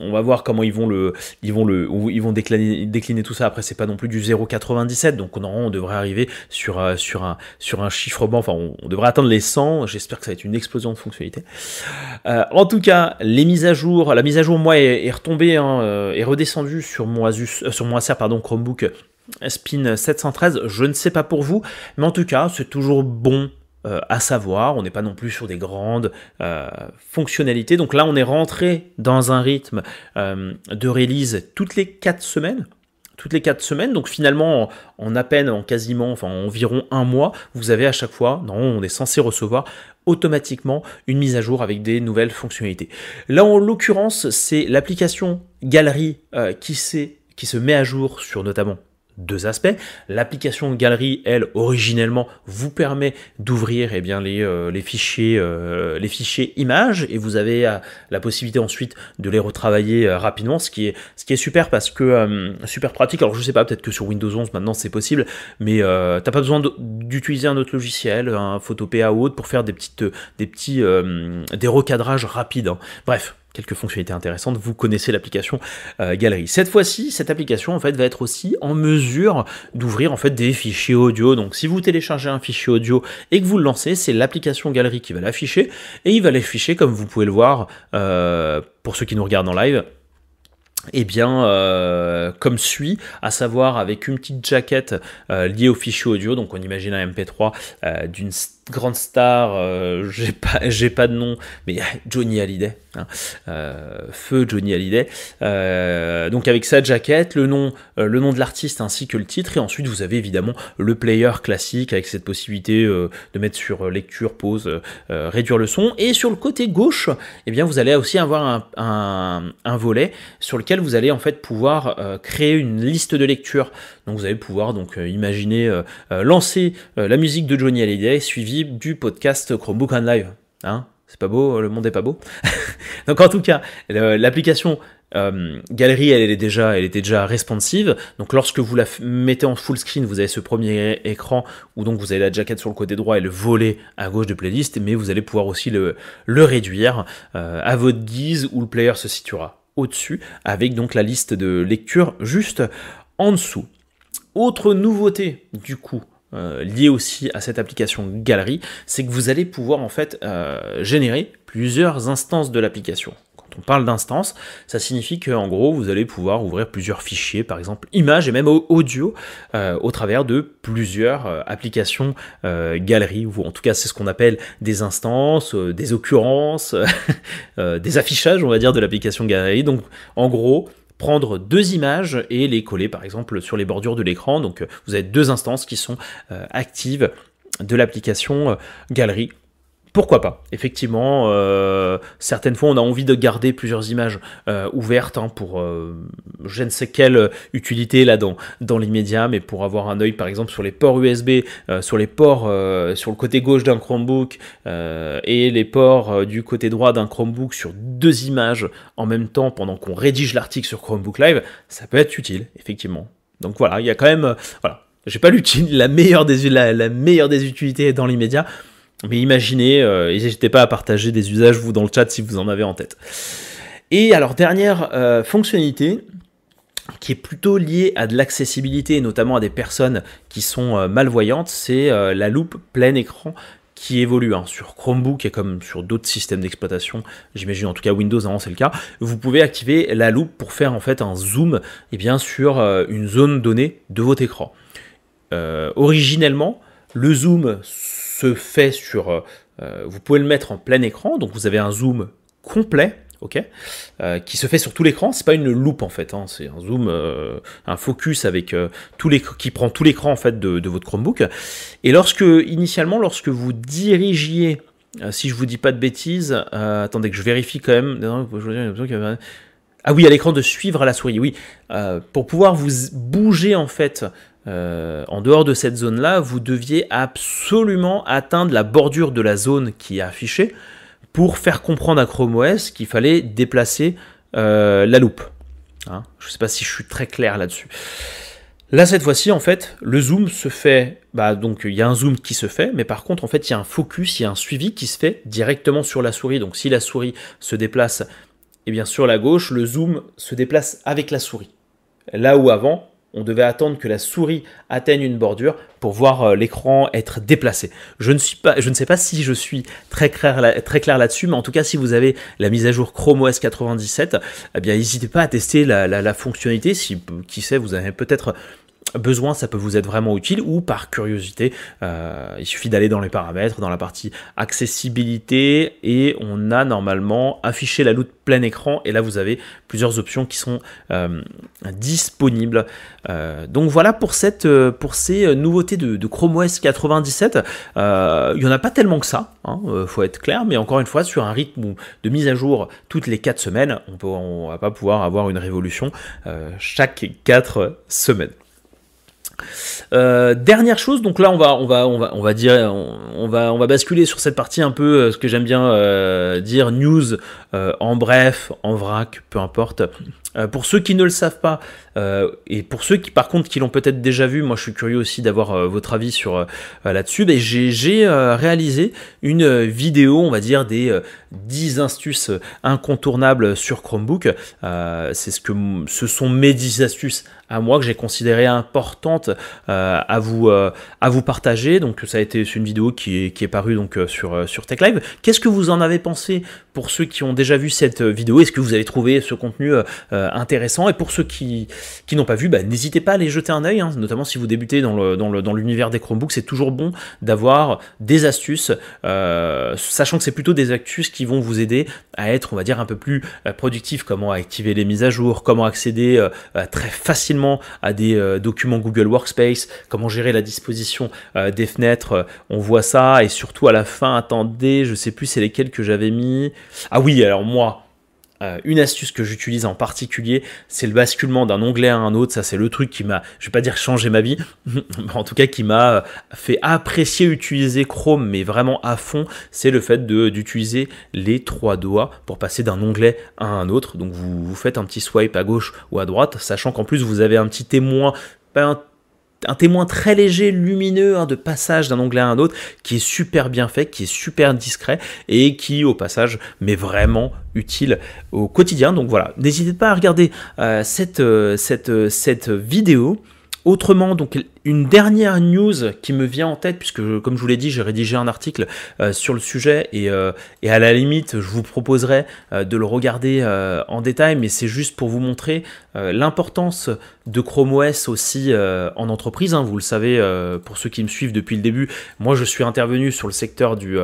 on va voir comment ils vont le, ils vont le, ils vont décliner, décliner tout ça. Après, c'est pas non plus du 0,97, donc on, on devrait arriver sur, euh, sur un, sur un chiffrement. Enfin, on, devrait atteindre les 100. J'espère que ça va être une explosion de fonctionnalités. Euh, en tout cas, les mises à jour, la mise à jour moi est, retombée, hein, euh, est redescendue sur mon Asus, sur mon Acer pardon Chromebook Spin 713. Je ne sais pas pour vous, mais en tout cas, c'est toujours bon euh, à savoir, on n'est pas non plus sur des grandes euh, fonctionnalités. Donc là, on est rentré dans un rythme euh, de release toutes les 4 semaines. Toutes les 4 semaines, donc finalement, en, à peine, en quasiment, enfin environ un mois, vous avez à chaque fois, non, on est censé recevoir automatiquement une mise à jour avec des nouvelles fonctionnalités. Là, en l'occurrence, c'est l'application Galerie qui, qui se met à jour sur notamment deux aspects. L'application Galerie, elle, originellement, vous permet d'ouvrir eh bien, les, euh, fichiers, euh, les fichiers images et vous avez euh, la possibilité ensuite de les retravailler rapidement, ce qui, est, super parce que super pratique. Alors je sais pas, peut-être que sur Windows 11 maintenant c'est possible, mais t'as pas besoin d'utiliser un autre logiciel, un Photopea ou autre pour faire des petites, des petits, des recadrages rapides. Hein. Bref, quelques fonctionnalités intéressantes, vous connaissez l'application euh, Galerie. Cette fois-ci, cette application en fait va être aussi en mesure d'ouvrir en fait des fichiers audio. Donc si vous téléchargez un fichier audio et que vous le lancez, c'est l'application Galerie qui va l'afficher et il va l'afficher comme vous pouvez le voir euh, pour ceux qui nous regardent en live eh bien, euh, comme suit, à savoir avec une petite jaquette liée au fichier audio, donc on imagine un MP3 d'une grande star, j'ai pas, [LAUGHS] j'ai pas de nom, mais [LAUGHS] Johnny Hallyday, Hein. Euh, feu Johnny Hallyday. Euh, donc avec sa jaquette, le nom, euh, de l'artiste ainsi que le titre, et ensuite vous avez évidemment le player classique avec cette possibilité de mettre sur lecture, pause, réduire le son. Et sur le côté gauche, eh bien vous allez aussi avoir un, un, volet sur lequel vous allez en fait pouvoir créer une liste de lecture. Donc vous allez pouvoir donc imaginer lancer la musique de Johnny Hallyday suivi du podcast Chromebook on Live. Hein? C'est pas beau, le monde est pas beau. [LAUGHS] Donc en tout cas, l'application euh, Galerie, elle, est déjà, elle était déjà responsive. Donc lorsque vous la mettez en full screen, vous avez ce premier écran où donc vous avez la jaquette sur le côté droit et le volet à gauche de playlist, mais vous allez pouvoir aussi le, réduire euh, à votre guise où le player se situera au-dessus, avec donc la liste de lecture juste en dessous. Autre nouveauté du coup euh, lié aussi à cette application Galerie, c'est que vous allez pouvoir en fait euh, générer plusieurs instances de l'application. Quand on parle d'instances, ça signifie qu'en gros, vous allez pouvoir ouvrir plusieurs fichiers, par exemple images et même audio, euh, au travers de plusieurs applications Galerie, ou en tout cas c'est ce qu'on appelle des instances, des occurrences, [LAUGHS] des affichages, on va dire, de l'application Galerie. Donc en gros, prendre deux images et les coller par exemple sur les bordures de l'écran. Donc euh, vous avez deux instances qui sont euh, actives de l'application euh, Galerie pourquoi pas? Effectivement, euh, certaines fois, on a envie de garder plusieurs images euh, ouvertes hein, pour euh, je ne sais quelle utilité là dans, dans l'immédiat, mais pour avoir un œil, par exemple, sur les ports USB, sur les ports sur le côté gauche d'un Chromebook et les ports du côté droit d'un Chromebook sur deux images en même temps pendant qu'on rédige l'article sur Chromebook Live, ça peut être utile, effectivement. Donc voilà, il y a quand même, voilà, j'ai pas la meilleure des la meilleure des utilités dans l'immédiat. Mais imaginez, euh, n'hésitez pas à partager des usages, vous, dans le chat, si vous en avez en tête. Et alors, dernière euh, fonctionnalité, qui est plutôt liée à de l'accessibilité, notamment à des personnes qui sont euh, malvoyantes, c'est la loupe plein écran qui évolue hein, sur Chromebook et comme sur d'autres systèmes d'exploitation, j'imagine en tout cas Windows, avant c'est le cas, vous pouvez activer la loupe pour faire en fait un zoom eh bien, sur une zone donnée de votre écran. originellement, le zoom se fait sur... Euh, euh, vous pouvez le mettre en plein écran, donc vous avez un zoom complet, ok, euh, qui se fait sur tout l'écran. C'est pas une loupe en fait, hein, c'est un zoom, un focus avec les, qui prend tout l'écran en fait de, votre Chromebook. Et lorsque initialement, lorsque vous dirigiez, si je vous dis pas de bêtises, attendez que je vérifie quand même. Ah oui, à l'écran de suivre la souris, oui, pour pouvoir vous bouger en fait euh, en dehors de cette zone-là, vous deviez absolument atteindre la bordure de la zone qui est affichée pour faire comprendre à Chrome OS qu'il fallait déplacer euh, la loupe. Hein, je ne sais pas si je suis très clair là-dessus. Là, cette fois-ci, en fait, le zoom se fait. Bah, donc, il y a un zoom qui se fait, mais par contre, en fait, il y a un focus, il y a un suivi qui se fait directement sur la souris. Donc, si la souris se déplace, eh bien, sur la gauche, le zoom se déplace avec la souris. Là où avant, on devait attendre que la souris atteigne une bordure pour voir euh, l'écran être déplacé. Je ne, suis pas, je ne sais pas si je suis très clair, là-dessus, mais en tout cas, si vous avez la mise à jour Chrome OS 97, eh bien, n'hésitez pas à tester la, la fonctionnalité. Si, qui sait, vous avez peut-être besoin, ça peut vous être vraiment utile, ou par curiosité, euh, il suffit d'aller dans les paramètres, dans la partie accessibilité, et on a normalement affiché la loupe plein écran, et là vous avez plusieurs options qui sont euh, disponibles. Euh, donc voilà pour, cette, pour ces nouveautés de, Chrome OS 97. il n'y en a pas tellement que ça, hein, faut être clair, mais encore une fois, sur un rythme de mise à jour toutes les 4 semaines, on ne va pas pouvoir avoir une révolution chaque 4 semaines. Euh, dernière chose, donc là on va on va on va on va dire on, va on va basculer sur cette partie un peu euh, ce que j'aime bien euh, dire news en bref, en vrac, peu importe. Pour ceux qui ne le savent pas et pour ceux qui par contre qui l'ont peut-être déjà vu, moi je suis curieux aussi d'avoir votre avis sur là-dessus. Ben, j'ai réalisé une vidéo, on va dire des 10 astuces incontournables sur Chromebook. C'est ce que ce sont mes 10 astuces à moi que j'ai considéré importante euh, à, vous, euh, à vous partager. Donc ça a été une vidéo qui est, qui est parue donc, euh, sur, sur Tech Live. Qu'est-ce que vous en avez pensé pour ceux qui ont déjà vu cette vidéo? Est-ce que vous avez trouvé ce contenu intéressant Et pour ceux qui, qui n'ont pas vu, bah, n'hésitez pas à aller jeter un œil, hein. notamment si vous débutez dans, le, dans, le, dans l'univers des Chromebooks. C'est toujours bon d'avoir des astuces, sachant que c'est plutôt des astuces qui vont vous aider à être, on va dire, un peu plus productif. Comment activer les mises à jour, comment accéder très facilement à des euh, documents Google Workspace, comment gérer la disposition euh, des fenêtres, euh, on voit ça, et surtout à la fin, attendez, je sais plus c'est lesquels que j'avais mis. Ah oui, alors moi, euh, une astuce que j'utilise en particulier, c'est le basculement d'un onglet à un autre. Ça, c'est le truc qui m'a, je vais pas dire changé ma vie, [LAUGHS] en tout cas qui m'a euh, fait apprécier utiliser Chrome, mais vraiment à fond. C'est le fait d'utiliser les trois doigts pour passer d'un onglet à un autre. Donc vous, vous faites un petit swipe à gauche ou à droite, sachant qu'en plus vous avez un petit témoin, pas un un témoin très léger, lumineux, hein, de passage d'un onglet à un autre, qui est super bien fait, qui est super discret et qui, au passage, m'est vraiment utile au quotidien. Donc voilà, n'hésitez pas à regarder euh, euh, euh, cette vidéo. Autrement, donc une dernière news qui me vient en tête, puisque comme je vous l'ai dit, j'ai rédigé un article euh, sur le sujet et, euh, et, à la limite, je vous proposerai euh, de le regarder en détail, mais c'est juste pour vous montrer l'importance de Chrome OS aussi en entreprise. Hein. vous le savez, pour ceux qui me suivent depuis le début, moi je suis intervenu sur le secteur du,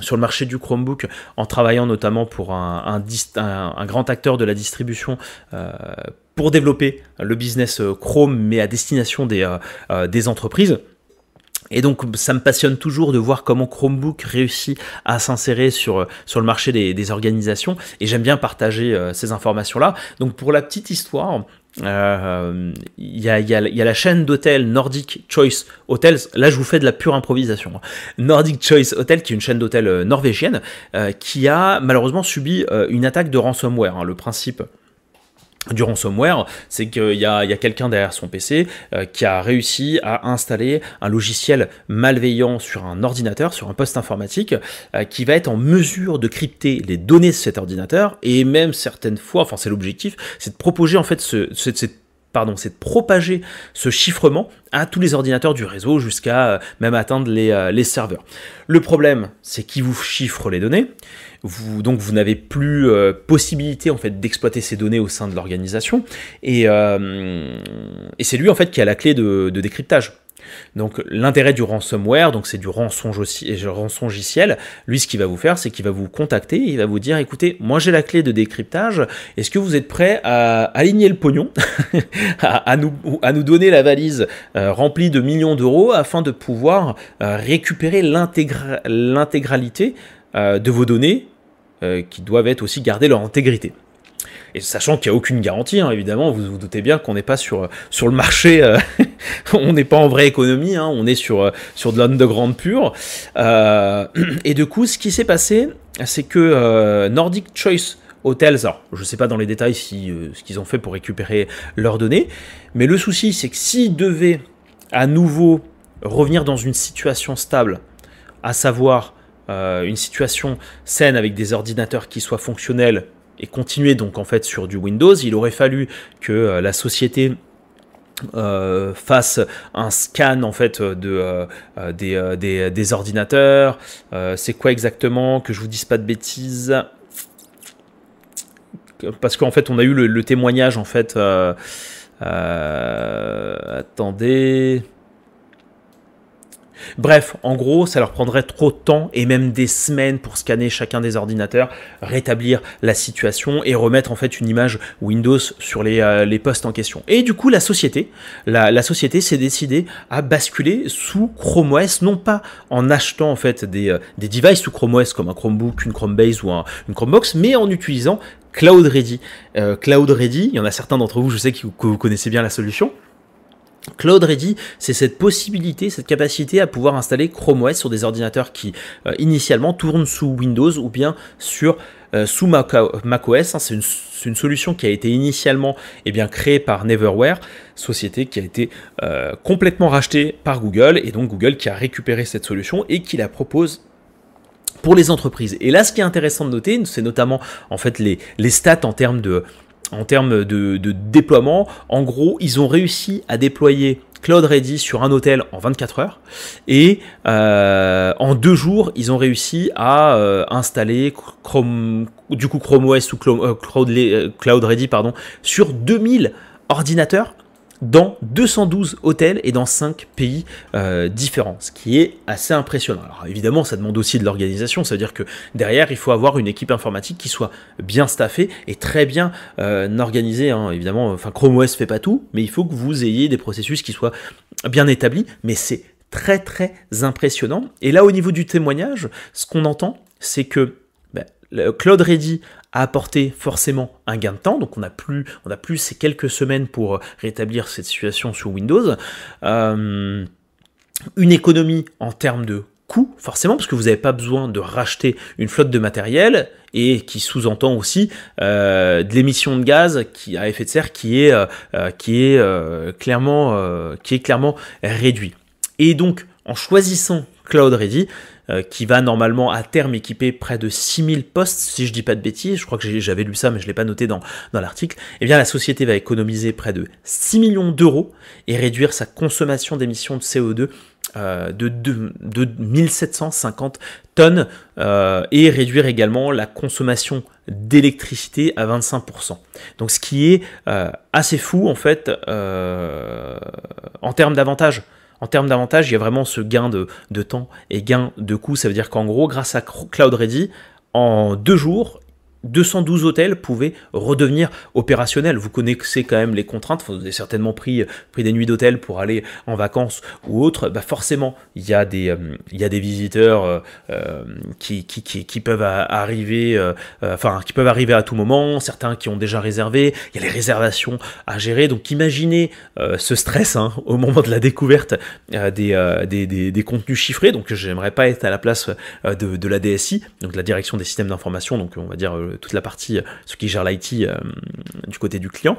sur le marché du Chromebook en travaillant notamment pour un grand acteur de la distribution pour développer le business euh, Chrome, mais à destination des, euh, euh, des entreprises. Et donc ça me passionne toujours de voir comment Chromebook réussit à s'insérer sur, sur le marché des, organisations et j'aime bien partager euh, ces informations-là. Donc pour la petite histoire, euh, il y, a, la chaîne d'hôtels Nordic Choice Hotels. Là, je vous fais de la pure improvisation. Nordic Choice Hotel, qui est une chaîne d'hôtels euh, norvégienne, qui a malheureusement subi une attaque de ransomware. Hein. Le principe du ransomware, c'est qu'il y a, quelqu'un derrière son PC euh, qui a réussi à installer un logiciel malveillant sur un ordinateur, sur un poste informatique, euh, qui va être en mesure de crypter les données de cet ordinateur. Et même certaines fois, enfin c'est l'objectif, c'est de proposer en fait ce, c'est de propager ce chiffrement à tous les ordinateurs du réseau jusqu'à euh, même atteindre les, les serveurs. Le problème, c'est qu'il vous chiffre les données donc vous n'avez plus euh, possibilité en fait d'exploiter ces données au sein de l'organisation et, euh, et c'est lui en fait qui a la clé de, décryptage. Donc l'intérêt du ransomware, donc c'est du rançongiciel. Lui, ce qu'il va vous faire, c'est qu'il va vous contacter, il va vous dire, écoutez, moi j'ai la clé de décryptage. Est-ce que vous êtes prêt à aligner le pognon, [LAUGHS] à, nous, donner la valise euh, remplie de millions d'euros afin de pouvoir récupérer l'intégralité de vos données euh, qui doivent être aussi garder leur intégrité? Et sachant qu'il n'y a aucune garantie, hein, évidemment, vous vous doutez bien qu'on n'est pas sur, sur le marché, euh, [LAUGHS] on n'est pas en vraie économie, hein, on est sur, euh, sur de l'underground pur. [CLEARS THROAT] et du coup, ce qui s'est passé, c'est que Nordic Choice Hotels, alors je ne sais pas dans les détails si, ce qu'ils ont fait pour récupérer leurs données, mais le souci, c'est que s'ils devaient à nouveau revenir dans une situation stable, à savoir euh, une situation saine avec des ordinateurs qui soient fonctionnels et continuer donc en fait sur du Windows, il aurait fallu que euh, la société euh, fasse un scan en fait de des, ordinateurs. c'est quoi exactement? Que je vous dise pas de bêtises parce qu'en fait on a eu le témoignage en fait. attendez. Bref, en gros, ça leur prendrait trop de temps et même des semaines pour scanner chacun des ordinateurs, rétablir la situation et remettre en fait une image Windows sur les, euh, postes en question. Et du coup, la société, la, société s'est décidée à basculer sous Chrome OS, non pas en achetant en fait des, euh, devices sous Chrome OS comme un Chromebook, une Chromebase ou un, une Chromebox, mais en utilisant Cloud Ready. Euh, Cloud Ready, il y en a certains d'entre vous, je sais que vous connaissez bien la solution. Cloud Ready, c'est cette possibilité, cette capacité à pouvoir installer Chrome OS sur des ordinateurs qui euh, initialement tournent sous Windows ou bien sur euh, sous macOS. Hein. c'est une, solution qui a été initialement eh créée par Neverware, société qui a été euh, complètement rachetée par Google et donc Google qui a récupéré cette solution et qui la propose pour les entreprises. Et là, ce qui est intéressant de noter, c'est notamment en fait les, les stats en termes de en termes de, déploiement. En gros, ils ont réussi à déployer Cloud Ready sur un hôtel en 24 heures et euh, en deux jours ils ont réussi à euh, installer Chrome du coup Chrome OS ou euh, Cloud Ready sur 2000 ordinateurs dans 212 hôtels et dans 5 pays euh, différents, ce qui est assez impressionnant. Alors évidemment, ça demande aussi de l'organisation, c'est-à-dire que derrière, il faut avoir une équipe informatique qui soit bien staffée et très bien euh, organisée. Hein. Évidemment, enfin Chrome OS fait pas tout, mais il faut que vous ayez des processus qui soient bien établis, mais c'est très très impressionnant. Et là, au niveau du témoignage, ce qu'on entend, c'est que ben, Cloud Ready a apporté forcément un gain de temps, donc on n'a plus, on a plus ces quelques semaines pour rétablir cette situation sur Windows. Euh, une économie en termes de coûts, forcément, parce que vous n'avez pas besoin de racheter une flotte de matériel, et qui sous-entend aussi euh, de l'émission de gaz qui, à effet de serre qui est, euh, qui est, clairement, qui est clairement réduit. Et donc, en choisissant Cloud Ready, qui va normalement à terme équiper près de 6000 postes, si je dis pas de bêtises, je crois que j'avais lu ça mais je l'ai pas noté dans, dans l'article, eh bien la société va économiser près de 6 millions d'euros et réduire sa consommation d'émissions de CO2 euh, de, 1750 tonnes euh, et réduire également la consommation d'électricité à 25%. Donc ce qui est assez fou en fait en termes d'avantages. En termes d'avantages, il y a vraiment ce gain de, temps et gain de coût. Ça veut dire qu'en gros, grâce à Cloud Ready, en deux jours, 212 hôtels pouvaient redevenir opérationnels. Vous connaissez quand même les contraintes, vous avez certainement pris, pris des nuits d'hôtel pour aller en vacances ou autre. Bah forcément, il y a des, euh, visiteurs euh, euh, qui, peuvent arriver, enfin, qui peuvent arriver à tout moment, certains qui ont déjà réservé, il y a les réservations à gérer. Donc imaginez ce stress hein, [LAUGHS] au moment de la découverte des, contenus chiffrés. Donc j'aimerais pas être à la place de, de la DSI, donc la direction des systèmes d'information, donc on va dire toute la partie, ce qui gère l'IT du côté du client.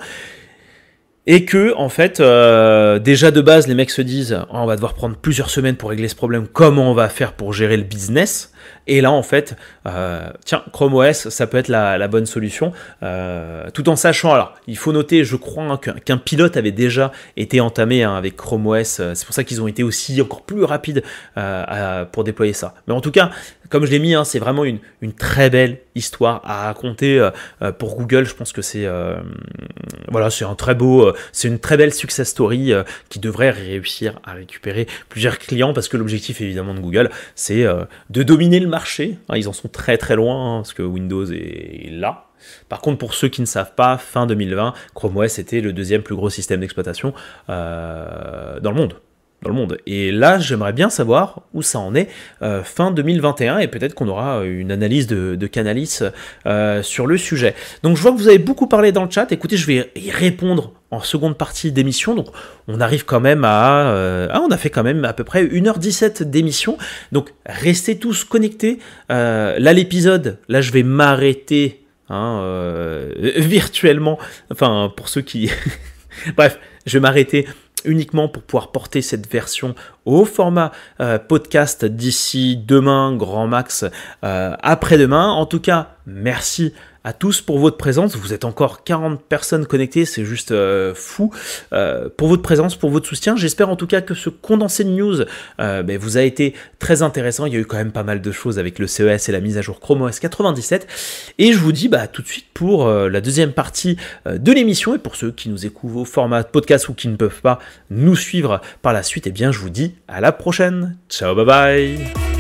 Et que, en fait, euh, déjà de base, les mecs se disent oh, on va devoir prendre plusieurs semaines pour régler ce problème, comment on va faire pour gérer le business? Et là, en fait, euh, tiens, Chrome OS, ça peut être la, bonne solution, euh, tout en sachant, alors, il faut noter, je crois, qu'un pilote avait déjà été entamé hein, avec Chrome OS, c'est pour ça qu'ils ont été aussi encore plus rapides pour déployer ça. Mais en tout cas, comme je l'ai mis, hein, c'est vraiment une, très belle histoire à raconter euh, euh, pour Google. Je pense que c'est euh, un très beau, une très belle success story qui devrait réussir à récupérer plusieurs clients parce que l'objectif évidemment de Google, c'est de dominer le marché. Hein, ils en sont très très loin hein, parce que Windows est là. Par contre, pour ceux qui ne savent pas, fin 2020, Chrome OS était le deuxième plus gros système d'exploitation dans le monde le monde. Et là, j'aimerais bien savoir où ça en est euh, fin 2021 et peut-être qu'on aura une analyse de, Canalis euh, sur le sujet. Donc je vois que vous avez beaucoup parlé dans le chat. Écoutez, je vais y répondre en seconde partie d'émission. Donc on arrive quand même à... Euh, ah, on a fait quand même à peu près 1h17 d'émission. Donc restez tous connectés. là, l'épisode, là, je vais m'arrêter hein, virtuellement. Enfin, pour ceux qui... [LAUGHS] Bref, je vais m'arrêter uniquement pour pouvoir porter cette version au format euh, podcast d'ici demain, grand max, euh, après-demain. En tout cas, merci à tous pour votre présence. Vous êtes encore 40 personnes connectées, c'est juste euh, fou. pour votre présence, pour votre soutien. J'espère en tout cas que ce condensé de news ben, vous a été très intéressant. Il y a eu quand même pas mal de choses avec le CES et la mise à jour Chrome OS 97. Et je vous dis bah, tout de suite pour la deuxième partie de l'émission. Et pour ceux qui nous écoutent au format podcast ou qui ne peuvent pas nous suivre par la suite, eh bien je vous dis à la prochaine. Ciao, bye bye